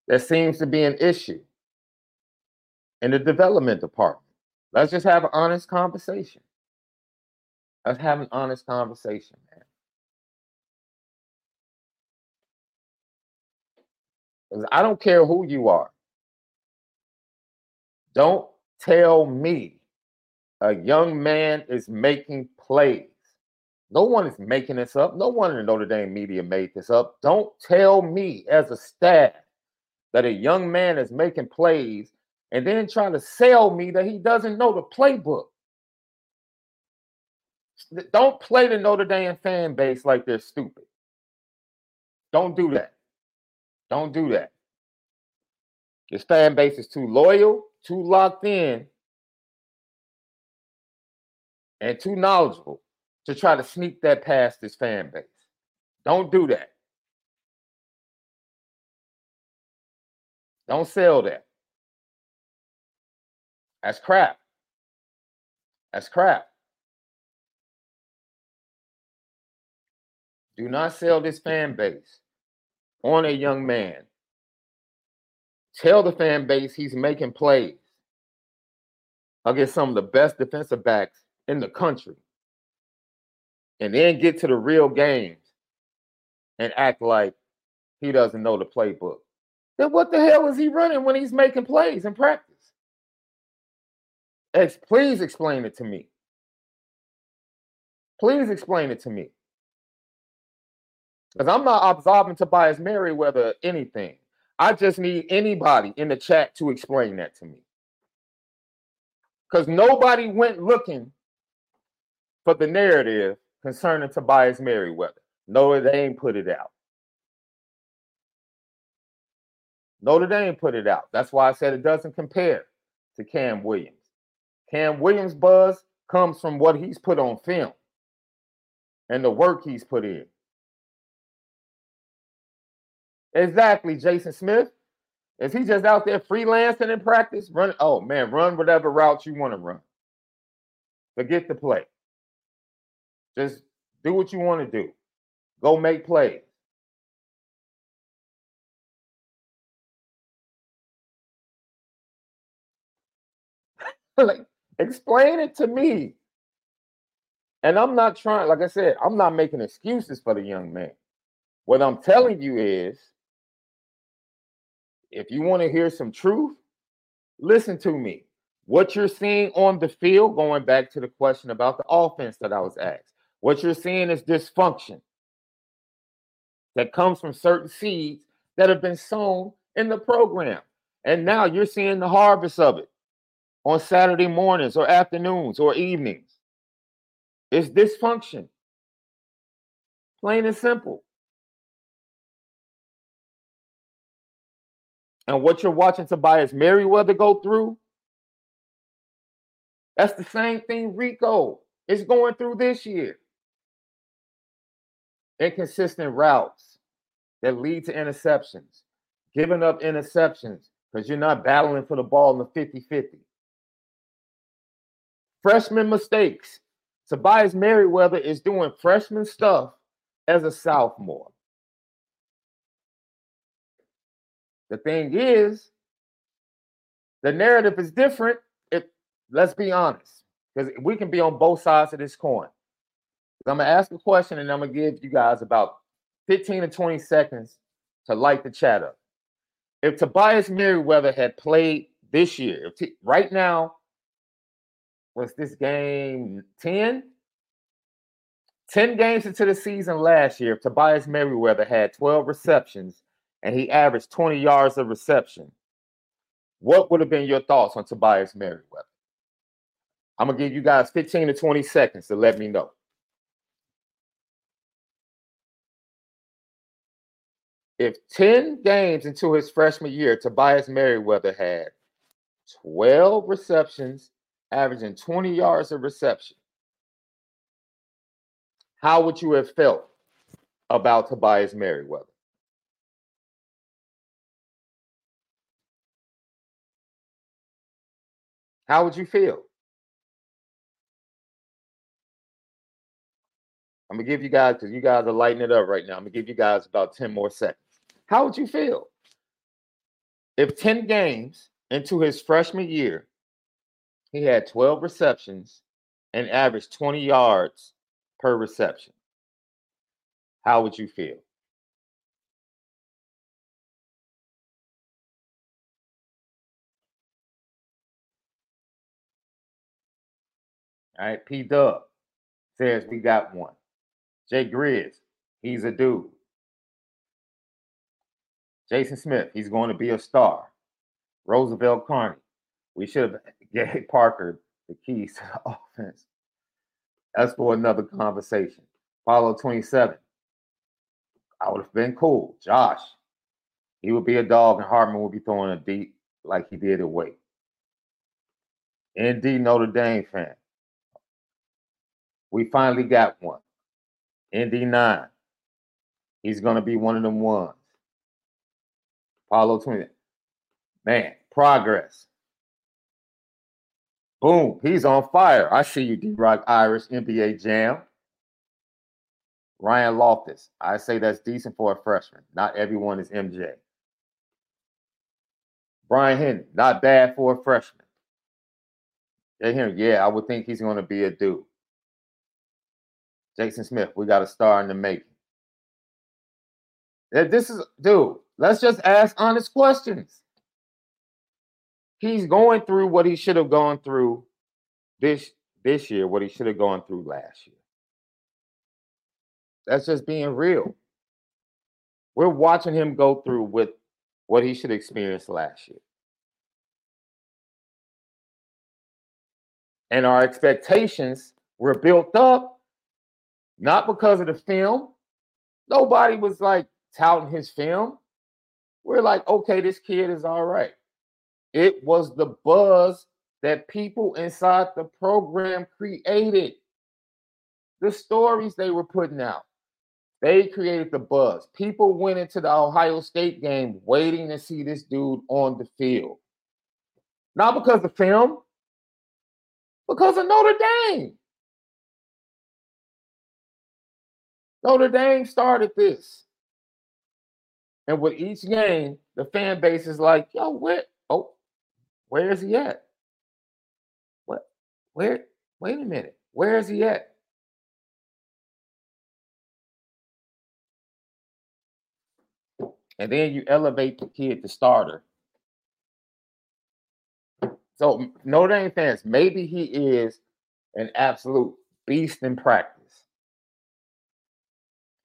there seems to be an issue in the development department. Let's just have an honest conversation. Let's have an honest conversation, man. I don't care who you are. Don't tell me a young man is making plays. No one is making this up. No one in the Notre Dame media made this up. Don't tell me as a staff that a young man is making plays and then trying to sell me that he doesn't know the playbook. Don't play the Notre Dame fan base like they're stupid. Don't do that. Don't do that. This fan base is too loyal, too locked in, and too knowledgeable to try to sneak that past this fan base. Don't do that. Don't sell that. That's crap. That's crap. Do not sell this fan base on a young man. Tell the fan base he's making plays against some of the best defensive backs in the country. And then get to the real games and act like he doesn't know the playbook then what the hell is he running when he's making plays in practice? Please explain it to me. Please explain it to me. Because I'm not absolving Tobias Merriweather anything. I just need anybody in the chat to explain that to me. Because nobody went looking for the narrative concerning Tobias Merriweather. No, they ain't put it out. Notre Dame put it out. That's why I said it doesn't compare to Cam Williams. Cam Williams' buzz comes from what he's put on film and the work he's put in. Exactly, Jason Smith. Is he just out there freelancing in practice? Run, oh man, run whatever route you want to run. Forget the play. Just do what you want to do. Go make plays. like, explain it to me. And I'm not trying, like I said, I'm not making excuses for the young man. What I'm telling you is if you want to hear some truth, listen to me. What you're seeing on the field, going back to the question about the offense that I was asked, what you're seeing is dysfunction that comes from certain seeds that have been sown in the program. And now you're seeing the harvest of it on Saturday mornings or afternoons or evenings. It's dysfunction. Plain and simple. And what you're watching Tobias Merriweather go through, that's the same thing Rico is going through this year. Inconsistent routes that lead to interceptions, giving up interceptions because you're not battling for the ball in the 50 50. Freshman mistakes. Tobias Merriweather is doing freshman stuff as a sophomore. The thing is, the narrative is different. If let's be honest, because we can be on both sides of this coin. I'm gonna ask a question and I'm gonna give you guys about 15 to 20 seconds to light the chat up. If Tobias Merriweather had played this year, if t- right now, was this game 10? 10 games into the season last year, if Tobias Merriweather had 12 receptions and he averaged 20 yards of reception, what would have been your thoughts on Tobias Merriweather? I'm going to give you guys 15 to 20 seconds to let me know. If 10 games into his freshman year, Tobias Merriweather had 12 receptions, averaging 20 yards of reception, how would you have felt about Tobias Merriweather? How would you feel? I'm gonna give you guys because you guys are lighting it up right now. I'm gonna give you guys about 10 more seconds. How would you feel if 10 games into his freshman year, he had 12 receptions and averaged 20 yards per reception? How would you feel? All right, P Dub says we got one. Jay Grizz, he's a dude. Jason Smith, he's going to be a star. Roosevelt Carney, we should have gave Parker the keys to the offense. That's for another conversation. Apollo 27. I would have been cool. Josh, he would be a dog, and Hartman would be throwing a deep like he did at Wake. ND Notre Dame fan. We finally got one. ND9. He's going to be one of them ones. Apollo 20. Man, progress. Boom, he's on fire. I see you, D Rock Irish NBA Jam. Ryan Loftus. I say that's decent for a freshman. Not everyone is MJ. Brian Henry, not bad for a freshman. Henry, yeah, I would think he's going to be a dude. Jason Smith, we got a star in the making. If This is, dude, let's just ask honest questions. He's going through what he should have gone through this this year, what he should have gone through last year. That's just being real. We're watching him go through with what he should experience last year. And our expectations were built up not because of the film. Nobody was like touting his film. We're like, okay, this kid is all right. It was the buzz that people inside the program created. The stories they were putting out. They created the buzz. People went into the Ohio State game waiting to see this dude on the field. Not because of film, because of Notre Dame. Notre Dame started this. And with each game, the fan base is like, yo, where? Oh, where is he at? What? Where? Wait a minute. Where is he at? and then you elevate the kid to starter. So Notre Dame fans, maybe he is an absolute beast in practice.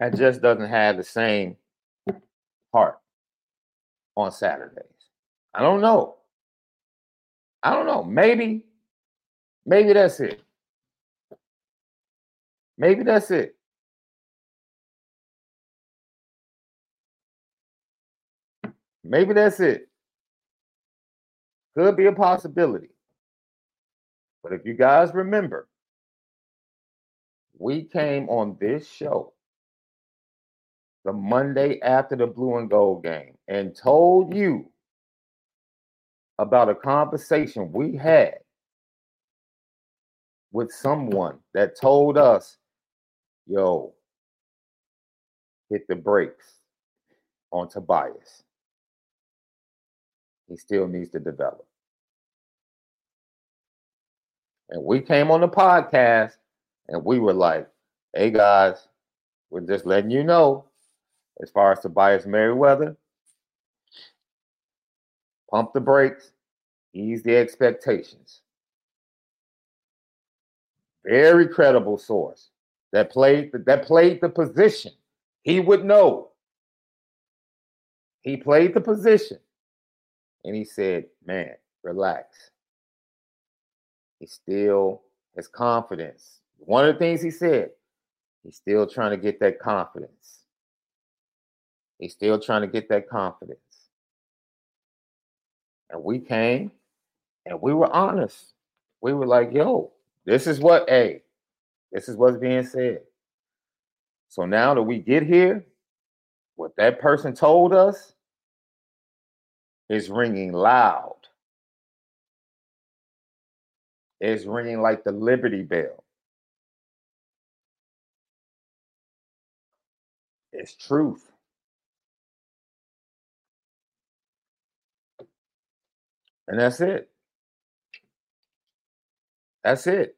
And just doesn't have the same heart on Saturdays. I don't know. I don't know. Maybe, maybe that's it. Maybe that's it. Maybe that's it. Could be a possibility. But if you guys remember, we came on this show the Monday after the blue and gold game and told you about a conversation we had with someone that told us, yo, hit the brakes on Tobias. He still needs to develop. And we came on the podcast and we were like, hey guys, we're just letting you know as far as Tobias Merriweather, pump the brakes, ease the expectations. Very credible source that played that played the position. He would know. He played the position. And he said, Man, relax. He still has confidence. One of the things he said, he's still trying to get that confidence. He's still trying to get that confidence. And we came and we were honest. We were like, yo, this is what, hey, this is what's being said. So now that we get here, what that person told us is ringing loud. It's ringing like the Liberty Bell. It's truth. And that's it. That's it.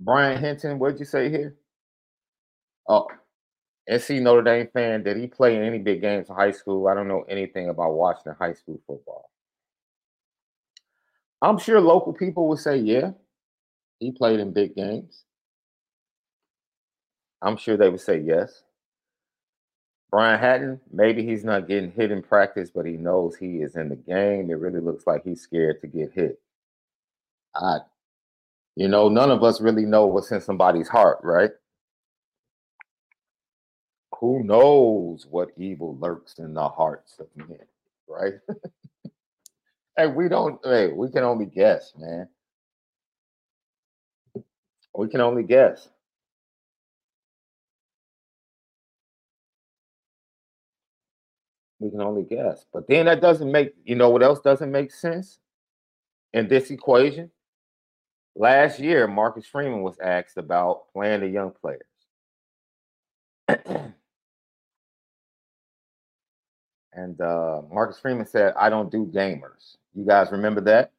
Brian Hinton, what'd you say here? Oh, SC Notre Dame fan. Did he play in any big games in high school? I don't know anything about Washington high school football. I'm sure local people would say, yeah, he played in big games. I'm sure they would say yes. Brian Hatton, maybe he's not getting hit in practice, but he knows he is in the game. It really looks like he's scared to get hit. I, you know, none of us really know what's in somebody's heart, right? Who knows what evil lurks in the hearts of men, right? hey, we don't, hey, we can only guess, man. We can only guess. We can only guess. But then that doesn't make, you know what else doesn't make sense in this equation? Last year, Marcus Freeman was asked about playing the young players. and uh, Marcus Freeman said, I don't do gamers. You guys remember that?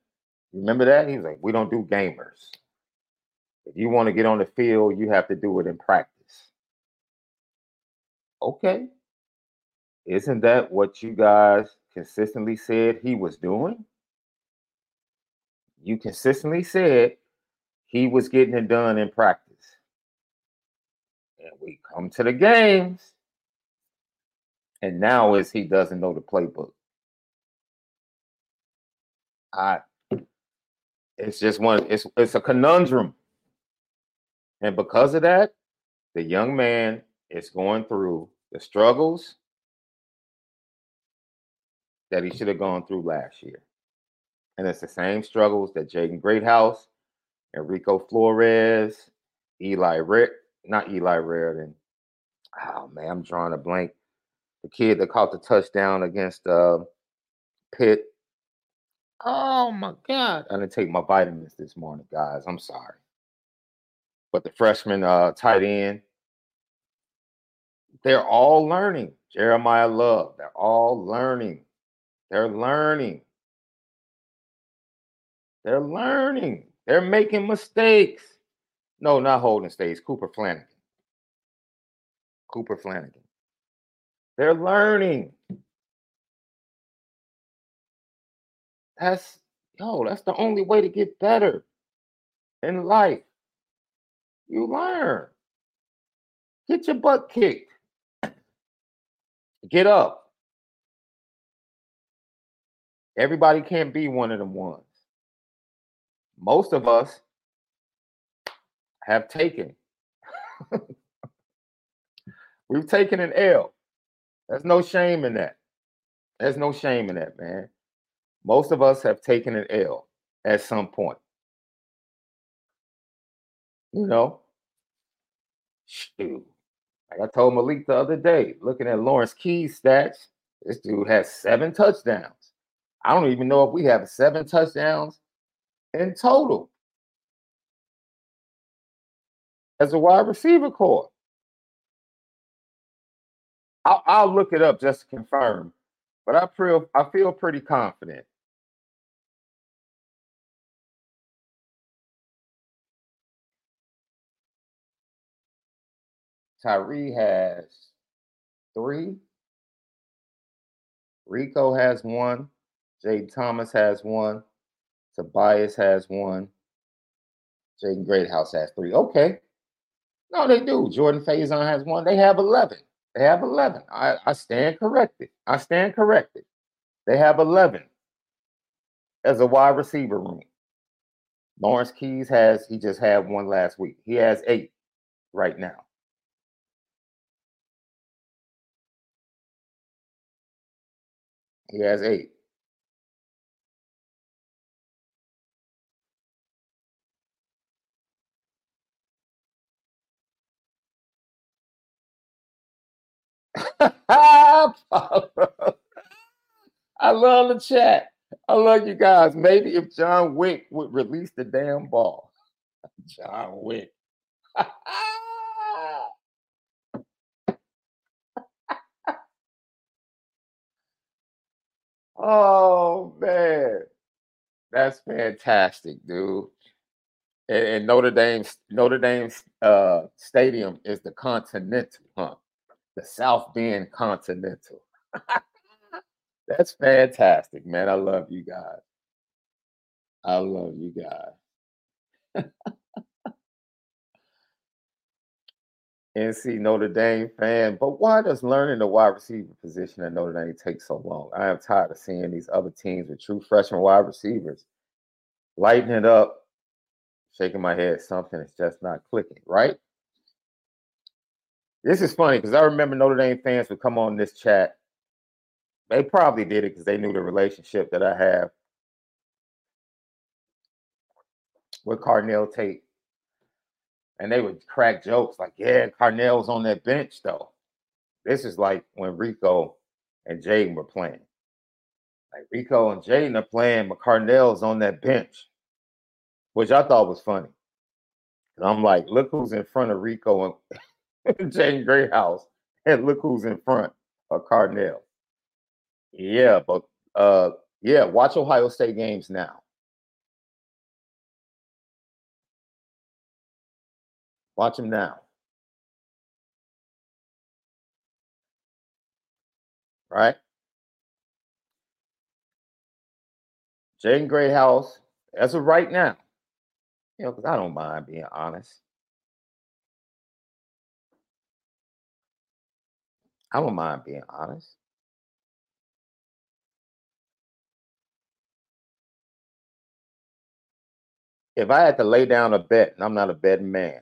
Remember that? He was like, We don't do gamers. If you want to get on the field, you have to do it in practice. Okay. Isn't that what you guys consistently said he was doing? You consistently said he was getting it done in practice. And we come to the games, and now is he doesn't know the playbook. I it's just one, it's it's a conundrum. And because of that, the young man is going through the struggles that he should have gone through last year. And it's the same struggles that Jaden Greathouse, Enrico Flores, Eli Rick, not Eli Raridon. Oh man, I'm drawing a blank. The kid that caught the touchdown against uh, Pitt. Oh my God. I didn't take my vitamins this morning, guys. I'm sorry but the freshman uh, tight end, they're all learning. Jeremiyah Love, they're all learning. They're learning. They're learning. They're making mistakes. No, not Holden Staes. Cooper Flanagan. Cooper Flanagan. They're learning. That's yo, that's the only way to get better in life. You learn. Get your butt kicked. Get up. Everybody can't be one of them ones. Most of us have taken. We've taken an L. There's no shame in that. There's no shame in that, man. Most of us have taken an L at some point. You know? Shoot. Like I told Malik the other day, looking at Lawrence Key's stats, this dude has seven touchdowns. I don't even know if we have seven touchdowns in total as a wide receiver core. I'll, I'll look it up just to confirm, but I feel I feel pretty confident. Tyree has three. Rico has one. Jay Thomas has one. Tobias has one. Jaden Greathouse has three. Okay. No, they do. Jordan Faison has one. They have 11. They have 11. I, I stand corrected. I stand corrected. They have 11 as a wide receiver room. Lawrence Keys has, he just had one last week. He has eight right now. He has eight. I love the chat. I love you guys. Maybe if John Wick would release the damn ball. John Wick. oh man. That's fantastic, dude. And, and Notre Dame's Notre Dame's uh, Stadium is the Continental, huh? the South Bend Continental. That's fantastic, man. I love you guys. I love you guys. NC Notre Dame fan, but why does learning the wide receiver position at Notre Dame take so long? I am tired of seeing these other teams with true freshman wide receivers lighting it up, shaking my head. Something is just not clicking, right? This is funny because I remember Notre Dame fans would come on this chat. They probably did it because they knew the relationship that I have with Carnell Tate. And they would crack jokes like, yeah, Carnell's on that bench though. This is like when Rico and Jaden were playing. Like Rico and Jaden are playing, but Carnell's on that bench, which I thought was funny. And I'm like, look who's in front of Rico and Jaden Greathouse, and look who's in front of Carnell. Yeah, but uh, yeah, watch Ohio State games now. Watch him now. Right? Jaden Greathouse, as of right now, you know, because I don't mind being honest. I don't mind being honest. If I had to lay down a bet, and I'm not a betting man,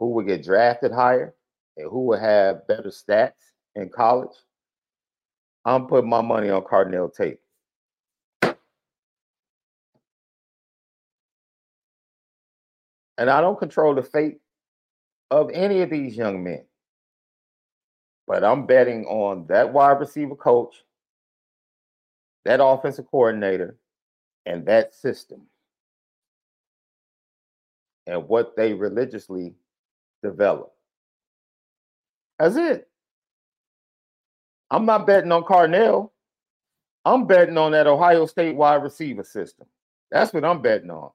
who would get drafted higher and who would have better stats in college, I'm putting my money on Carnell Tate. And I don't control the fate of any of these young men. But I'm betting on that wide receiver coach, that offensive coordinator, and that system and what they religiously develop. That's it. I'm not betting on Carnell. I'm betting on that Ohio State wide receiver system. That's what I'm betting on.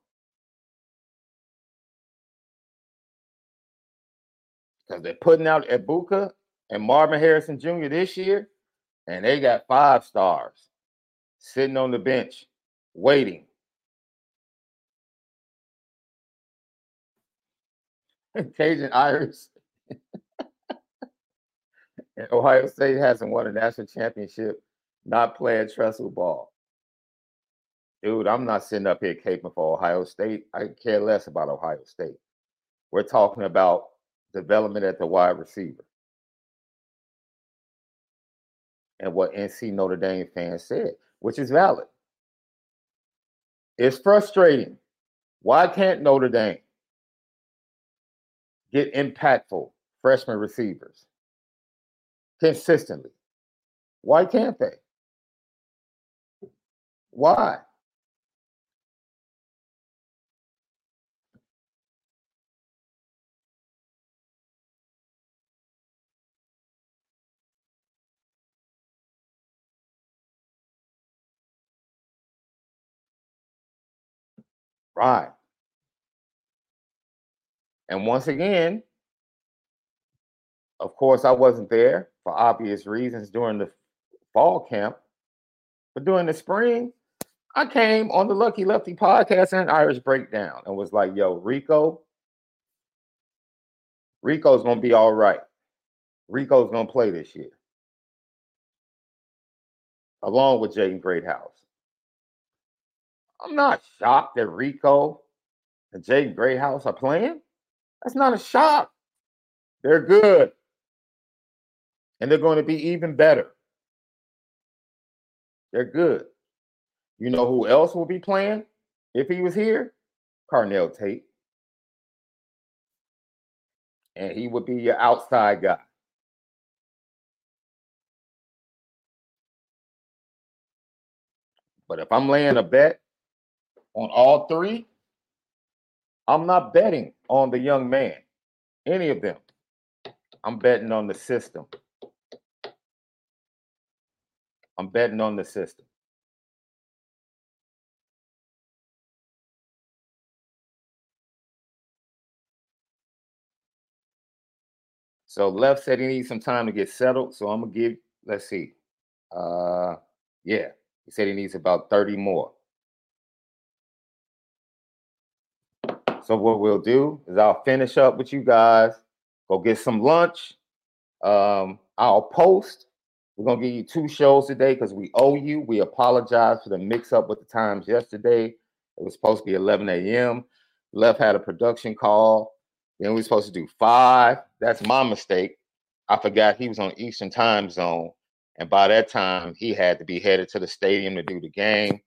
Because they're putting out Egbuka and Marvin Harrison Jr. this year, and they got five stars sitting on the bench waiting. Cajun Irish. Ohio State hasn't won a national championship, not playing Tressel ball. Dude, I'm not sitting up here caping for Ohio State. I care less about Ohio State. We're talking about development at the wide receiver. And what NC Notre Dame fans said, which is valid. It's frustrating. Why can't Notre Dame get impactful freshman receivers consistently? Why can't they? Why? Right. And once again, of course, I wasn't there for obvious reasons during the fall camp. But during the spring, I came on the Lucky Lefty podcast and Irish Breakdown and was like, yo, Rico, Rico's going to be all right. Rico's going to play this year, along with Jaden Greathouse. I'm not shocked that Rico and Jaden Greathouse are playing. That's not a shock. They're good. And they're going to be even better. They're good. You know who else will be playing if he was here? Carnell Tate. And he would be your outside guy. But if I'm laying a bet on all three, I'm not betting on the young man, any of them. I'm betting on the system. I'm betting on the system. So left said he needs some time to get settled. So I'm gonna give, let's see. Uh yeah, he said he needs about 30 more. So what we'll do is I'll finish up with you guys, go get some lunch. Um, I'll post. We're gonna give you two shows today because we owe you. We apologize for the mix-up with the times yesterday. It was supposed to be 11 a.m. Left had a production call. Then we were supposed to do five. That's my mistake. I forgot he was on Eastern time zone. And by that time, he had to be headed to the stadium to do the game.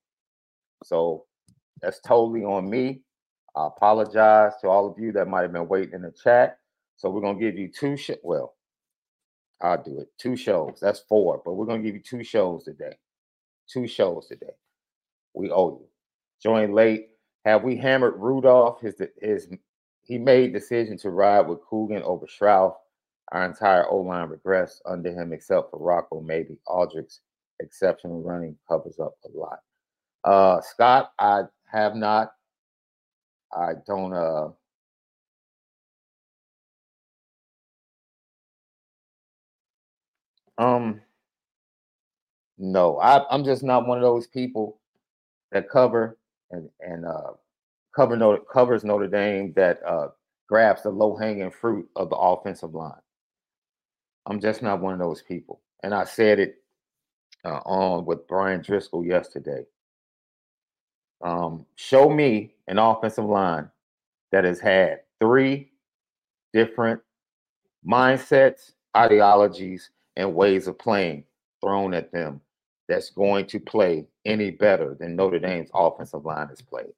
So that's totally on me. I apologize to all of you that might have been waiting in the chat. So we're gonna give you two sh- well, I'll do it. Two shows. That's four, but we're gonna give you two shows today. Two shows today. We owe you. Join late. Have we hammered Rudolph? His his he made decision to ride with Coogan over Schrauth. Our entire O line regressed under him, except for Rocco, maybe Audric's exceptional running covers up a lot. Uh, Scott, I have not I don't uh um no, I, I'm just not one of those people that cover and and uh cover Notre, covers Notre Dame that uh grabs the low hanging fruit of the offensive line. I'm just not one of those people, and I said it uh, on with Bryan Driskell yesterday. Um, show me an offensive line that has had three different mindsets, ideologies, and ways of playing thrown at them that's going to play any better than Notre Dame's offensive line has played.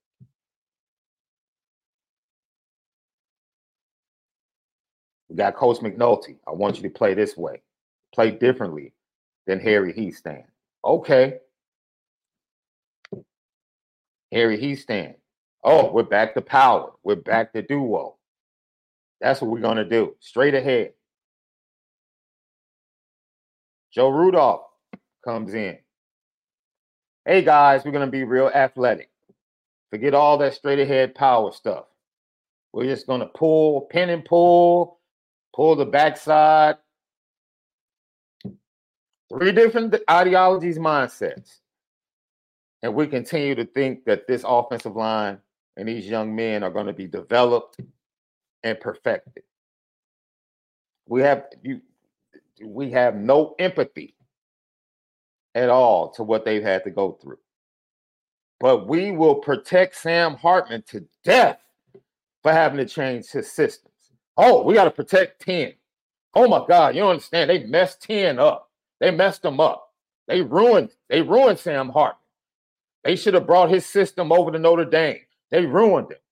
We got Coach McNulty. I want you to play this way, play differently than Harry Hiestand. Okay, Harry Hiestand. Oh, we're back to power. We're back to duo. That's what we're going to do. Straight ahead. Joe Rudolph comes in. Hey guys, we're going to be real athletic. Forget all that straight ahead power stuff. We're just going to pull, pin and pull, pull the backside. Three different ideologies, mindsets. And we continue to think that this offensive line and these young men are going to be developed and perfected. We have you we have no empathy at all to what they've had to go through. But we will protect Sam Hartman to death for having to change his systems. Oh, we got to protect 10. Oh my God, you don't understand. They messed 10 up. They messed them up. They ruined, they ruined Sam Hartman. They should have brought his system over to Notre Dame. They ruined it.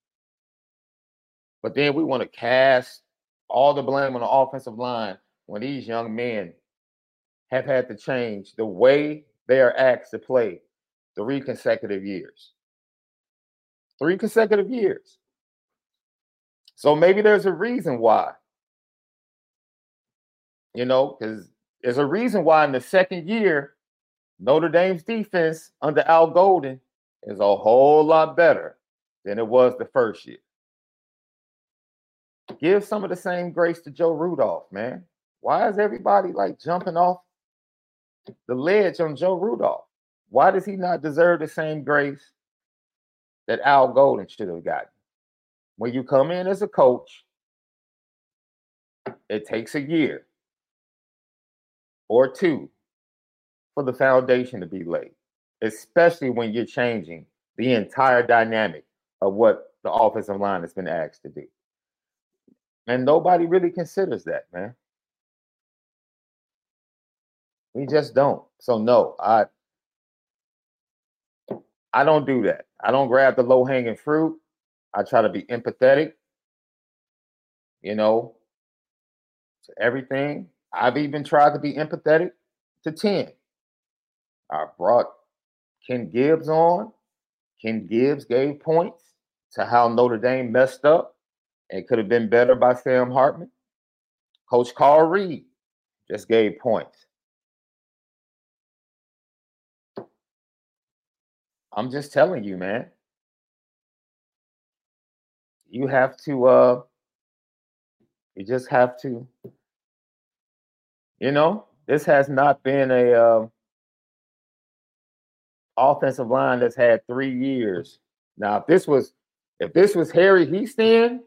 But then we want to cast all the blame on the offensive line when these young men have had to change the way they are asked to play three consecutive years. Three consecutive years. So maybe there's a reason why. You know, because there's a reason why in the second year, Notre Dame's defense under Al Golden is a whole lot better than it was the first year. Give some of the same grace to Joe Rudolph, man. Why is everybody like jumping off the ledge on Joe Rudolph? Why does he not deserve the same grace that Al Golden should have gotten? When you come in as a coach, it takes a year or two for the foundation to be laid, especially when you're changing the entire dynamic of what the offensive line has been asked to do. And nobody really considers that, man. We just don't. So no, I I don't do that. I don't grab the low hanging fruit. I try to be empathetic, you know, to everything. I've even tried to be empathetic to 10. I brought Ken Gibbs on. Ken Gibbs gave points to how Notre Dame messed up and could have been better by Sam Hartman. Coach Carl Reed just gave points. I'm just telling you, man. You have to uh you just have to you know, this has not been a uh, offensive line that's had three years. Now, if this was if this was Harry Hiestand,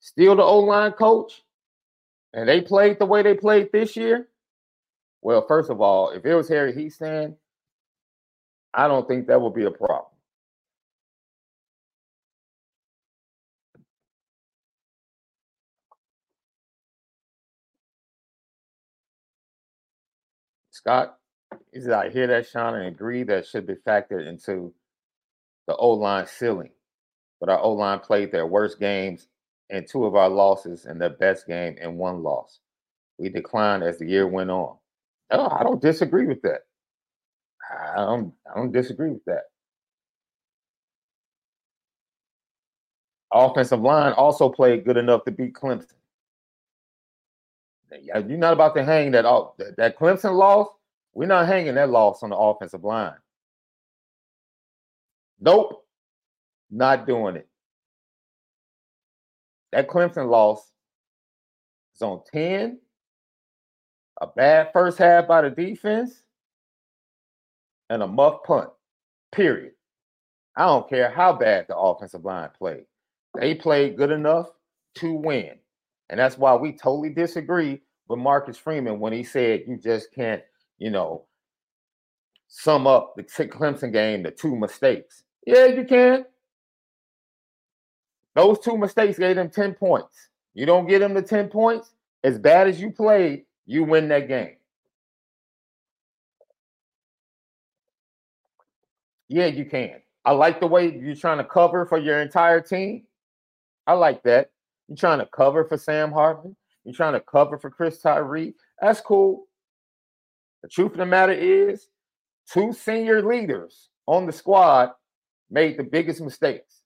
still the O line coach, and they played the way they played this year, well, first of all, if it was Harry Hiestand, I don't think that would be a problem. Scott, he said, I hear that, Sean, and agree that should be factored into the O line ceiling. But our O line played their worst games and two of our losses and their best game and one loss. We declined as the year went on. Oh, I don't disagree with that. I don't I don't disagree with that. Offensive line also played good enough to beat Clemson. You're not about to hang that off. That Clemson loss, we're not hanging that loss on the offensive line. Nope. Not doing it. That Clemson loss is on 10. A bad first half by the defense and a muff punt. Period. I don't care how bad the offensive line played. They played good enough to win. And that's why we totally disagree with Marcus Freeman when he said you just can't, you know, sum up the Clemson game to two mistakes. Yeah, you can. Those two mistakes gave them 10 points. You don't get them the 10 points, as bad as you played, you win that game. Yeah, you can. I like the way you're trying to cover for your entire team. I like that. You're trying to cover for Sam Hartman. You're trying to cover for Chris Tyree. That's cool. The truth of the matter is, two senior leaders on the squad made the biggest mistakes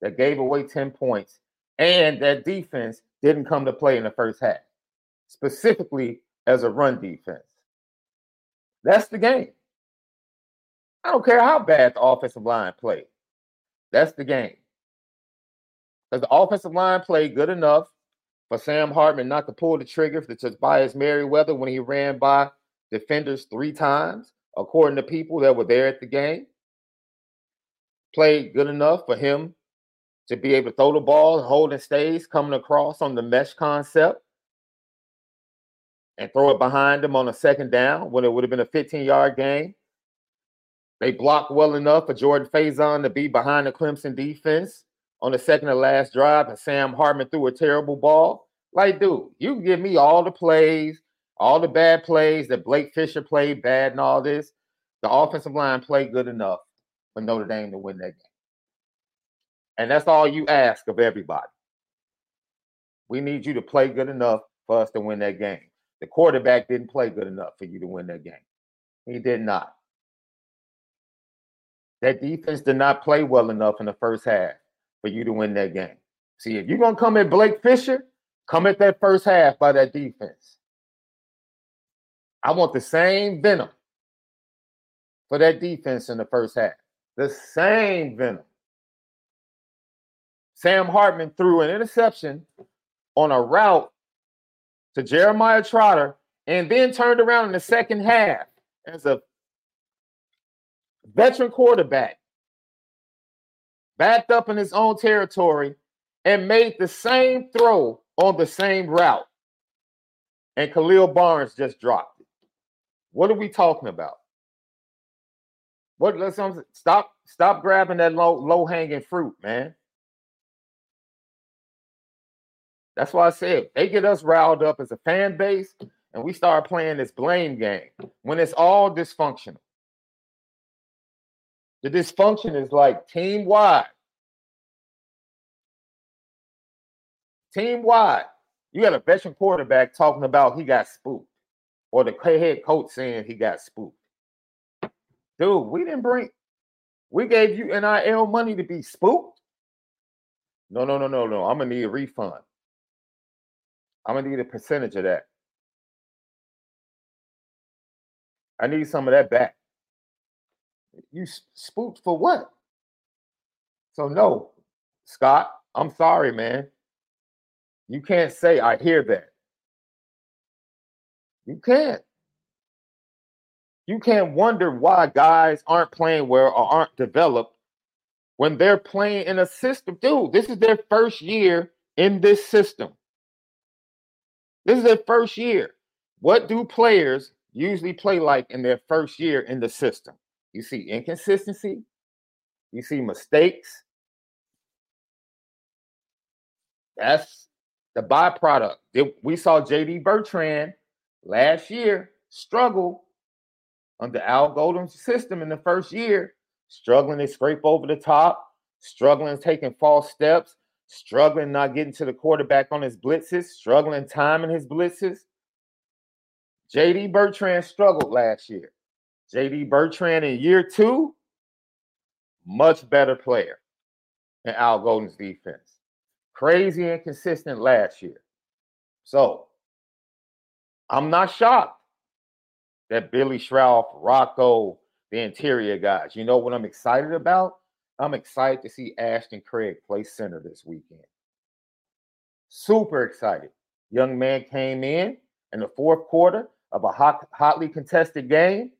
that gave away 10 points, and that defense didn't come to play in the first half, specifically as a run defense. That's the game. I don't care how bad the offensive line played. That's the game. Because the offensive line played good enough for Sam Hartman not to pull the trigger for Tobias Merriweather when he ran by defenders three times, according to people that were there at the game. Played good enough for him to be able to throw the ball, Holden Staes, coming across on the mesh concept, and throw it behind him on a second down when it would have been a 15 yard game. They blocked well enough for Jordan Faison to be behind the Clemson defense on the second to last drive, and Sam Hartman threw a terrible ball. Like, dude, you give me all the plays, all the bad plays that Blake Fisher played bad and all this. The offensive line played good enough for Notre Dame to win that game. And that's all you ask of everybody. We need you to play good enough for us to win that game. The quarterback didn't play good enough for you to win that game. He did not. That defense did not play well enough in the first half for you to win that game. See, if you're going to come at Blake Fisher, come at that first half by that defense. I want the same venom for that defense in the first half. The same venom. Sam Hartman threw an interception on a route to Jeremiah Trotter and then turned around in the second half as a veteran quarterback, backed up in his own territory and made the same throw on the same route. And Khalil Barnes just dropped. What are we talking about? What let's um, stop stop grabbing that low low hanging fruit, man. That's why I said they get us riled up as a fan base, and we start playing this blame game when it's all dysfunctional. The dysfunction is like team wide. Team wide. You got a veteran quarterback talking about he got spooked, or the head coach saying he got spooked. Dude, we didn't bring, we gave you NIL money to be spooked. No, no, no, no, no. I'm gonna need a refund. I'm gonna need a percentage of that. I need some of that back. You spooked for what? So no, Scott, I'm sorry, man. You can't say I hear that. You can't. You can't wonder why guys aren't playing well or aren't developed when they're playing in a system. Dude, this is their first year in this system. This is their first year. What do players usually play like in their first year in the system? You see inconsistency, you see mistakes. That's the byproduct. We saw JD Bertrand last year struggle under Al Golden's system in the first year, struggling to scrape over the top, struggling taking false steps, struggling not getting to the quarterback on his blitzes, struggling timing his blitzes. JD Bertrand struggled last year. JD Bertrand in year two, much better player than Al Golden's defense. Crazy inconsistent last year. So I'm not shocked that Billy Schrauth, Rocco, the interior guys. You know what I'm excited about? I'm excited to see Ashton Craig play center this weekend. Super excited. Young man came in in the fourth quarter of a hot, hotly contested game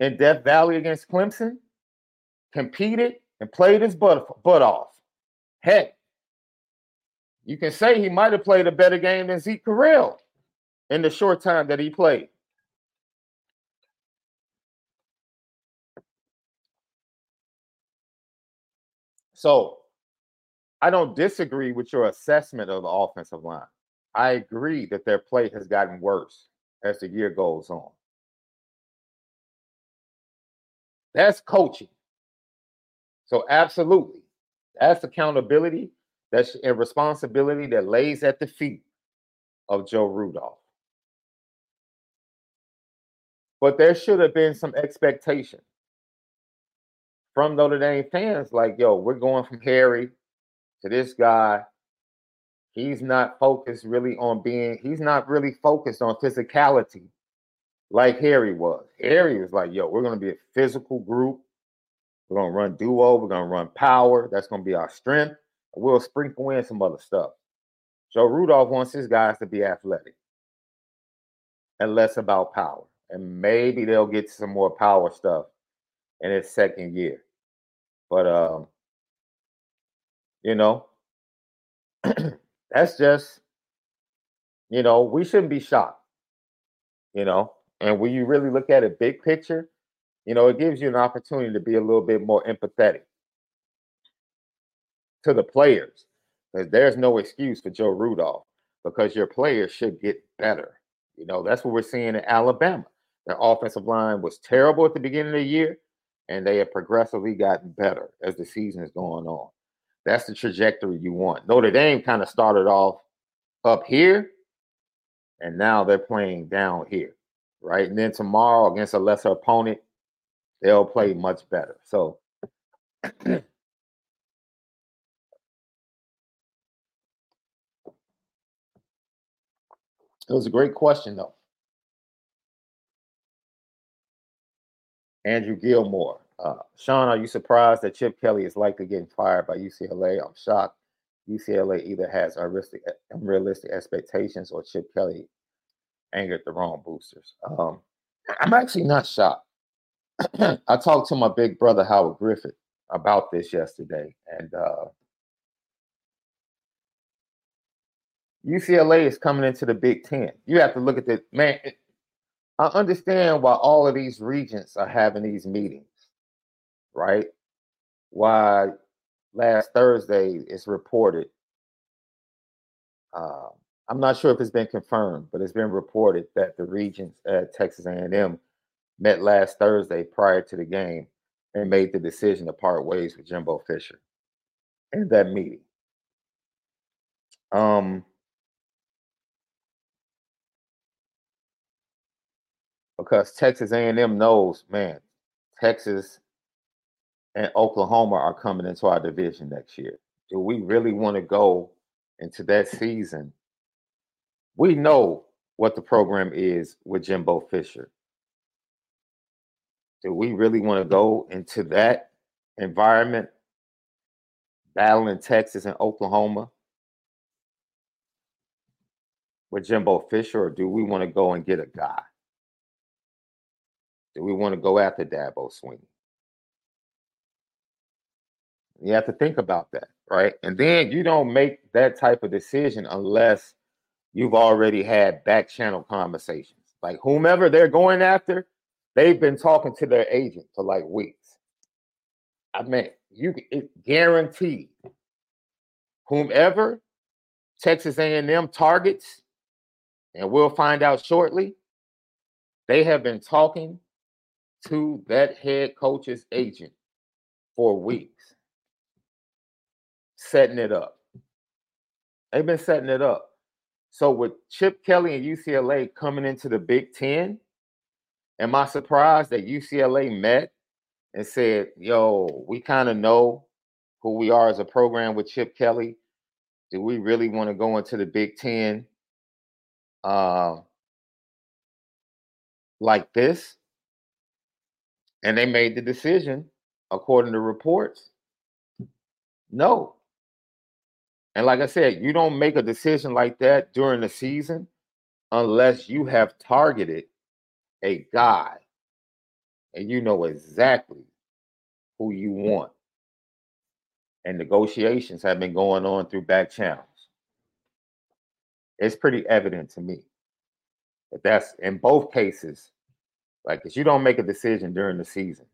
in Death Valley against Clemson, competed and played his butt, butt off. Heck, you can say he might have played a better game than Zeke Correll in the short time that he played. So I don't disagree with your assessment of the offensive line. I agree that their play has gotten worse as the year goes on. That's coaching. So absolutely, that's accountability. That's a responsibility that lays at the feet of Joe Rudolph. But there should have been some expectation from Notre Dame fans, like, yo, we're going from Harry to this guy. He's not focused really on being, he's not really focused on physicality like Harry was. Harry was like, yo, we're going to be a physical group. We're gonna run duo. We're gonna run power. That's gonna be our strength. We'll sprinkle in some other stuff. Joe Rudolph wants his guys to be athletic and less about power. And maybe they'll get some more power stuff in his second year. But um, you know, that's just, you know, we shouldn't be shocked. You know, and when you really look at it big picture, you know, it gives you an opportunity to be a little bit more empathetic to the players. There's no excuse for Joe Rudolph because your players should get better. You know, that's what we're seeing in Alabama. Their offensive line was terrible at the beginning of the year, and they have progressively gotten better as the season is going on. That's the trajectory you want. Notre Dame kind of started off up here, and now they're playing down here, right? And then tomorrow against a lesser opponent, they'll play much better. So it was a great question, though. Andrew Gilmore. Uh, Sean, are you surprised that Chip Kelly is likely getting fired by UCLA? I'm shocked. UCLA either has unrealistic, unrealistic expectations or Chip Kelly angered the wrong boosters. Um, I'm actually not shocked. I talked to my big brother Howard Griffith about this yesterday, and uh, UCLA is coming into the Big Ten. You have to look at the man. I understand why all of these regents are having these meetings, right? Why last Thursday it's reported. Uh, I'm not sure if it's been confirmed, but it's been reported that the regents at Texas A&M met last Thursday prior to the game and made the decision to part ways with Jimbo Fisher in that meeting. Um, because Texas A&M knows, man, Texas and Oklahoma are coming into our division next year. Do we really want to go into that season? We know what the program is with Jimbo Fisher. Do we really want to go into that environment, battling Texas and Oklahoma with Jimbo Fisher, or do we want to go and get a guy? Do we want to go after Dabo Swinney? You have to think about that, right? And then you don't make that type of decision unless you've already had back channel conversations. Like whomever they're going after, they've been talking to their agent for like weeks. I mean, you it guaranteed whomever Texas A&M targets, and we'll find out shortly. They have been talking to that head coach's agent for weeks, setting it up. They've been setting it up. So with Chip Kelly and UCLA coming into the Big Ten, am I surprised that UCLA met and said, yo, we kind of know who we are as a program with Chip Kelly? Do we really want to go into the Big Ten uh, like this? And they made the decision according to reports no. And like i said you don't make a decision like that during the season unless you have targeted a guy. And you know exactly who you want. And negotiations have been going on through back channels. It's pretty evident to me that that's in both cases like, cause you don't make a decision during the season,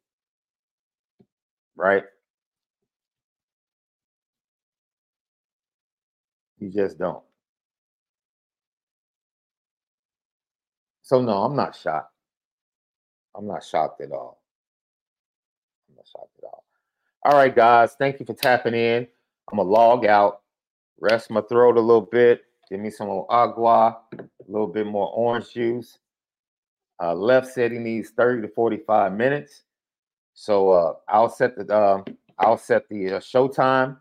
right? You just don't. So no, I'm not shocked. I'm not shocked at all. I'm not shocked at all. All right, guys. Thank you for tapping in. I'm gonna log out, rest my throat a little bit, give me some agua, a little bit more orange juice. Uh, left said he needs 30 to 45 minutes. So uh, I'll set the uh, I'll set the uh, show time,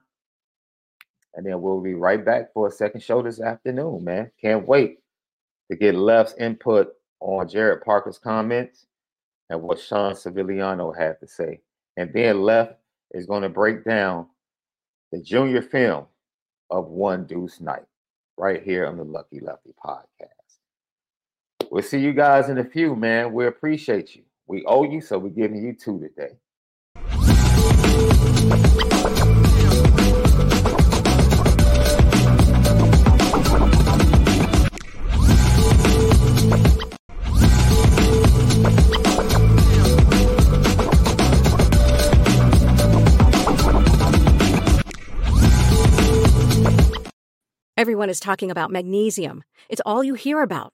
and then we'll be right back for a second show this afternoon. Man, can't wait to get Left's input on Gerad Parker's comments and what Sean Sevillano had to say. And then Left is going to break down the junior film of One Deuce Night right here on the Lucky Lefty podcast. We'll see you guys in a few, man. We appreciate you. We owe you, so we're giving you two today. Everyone is talking about magnesium. It's all you hear about.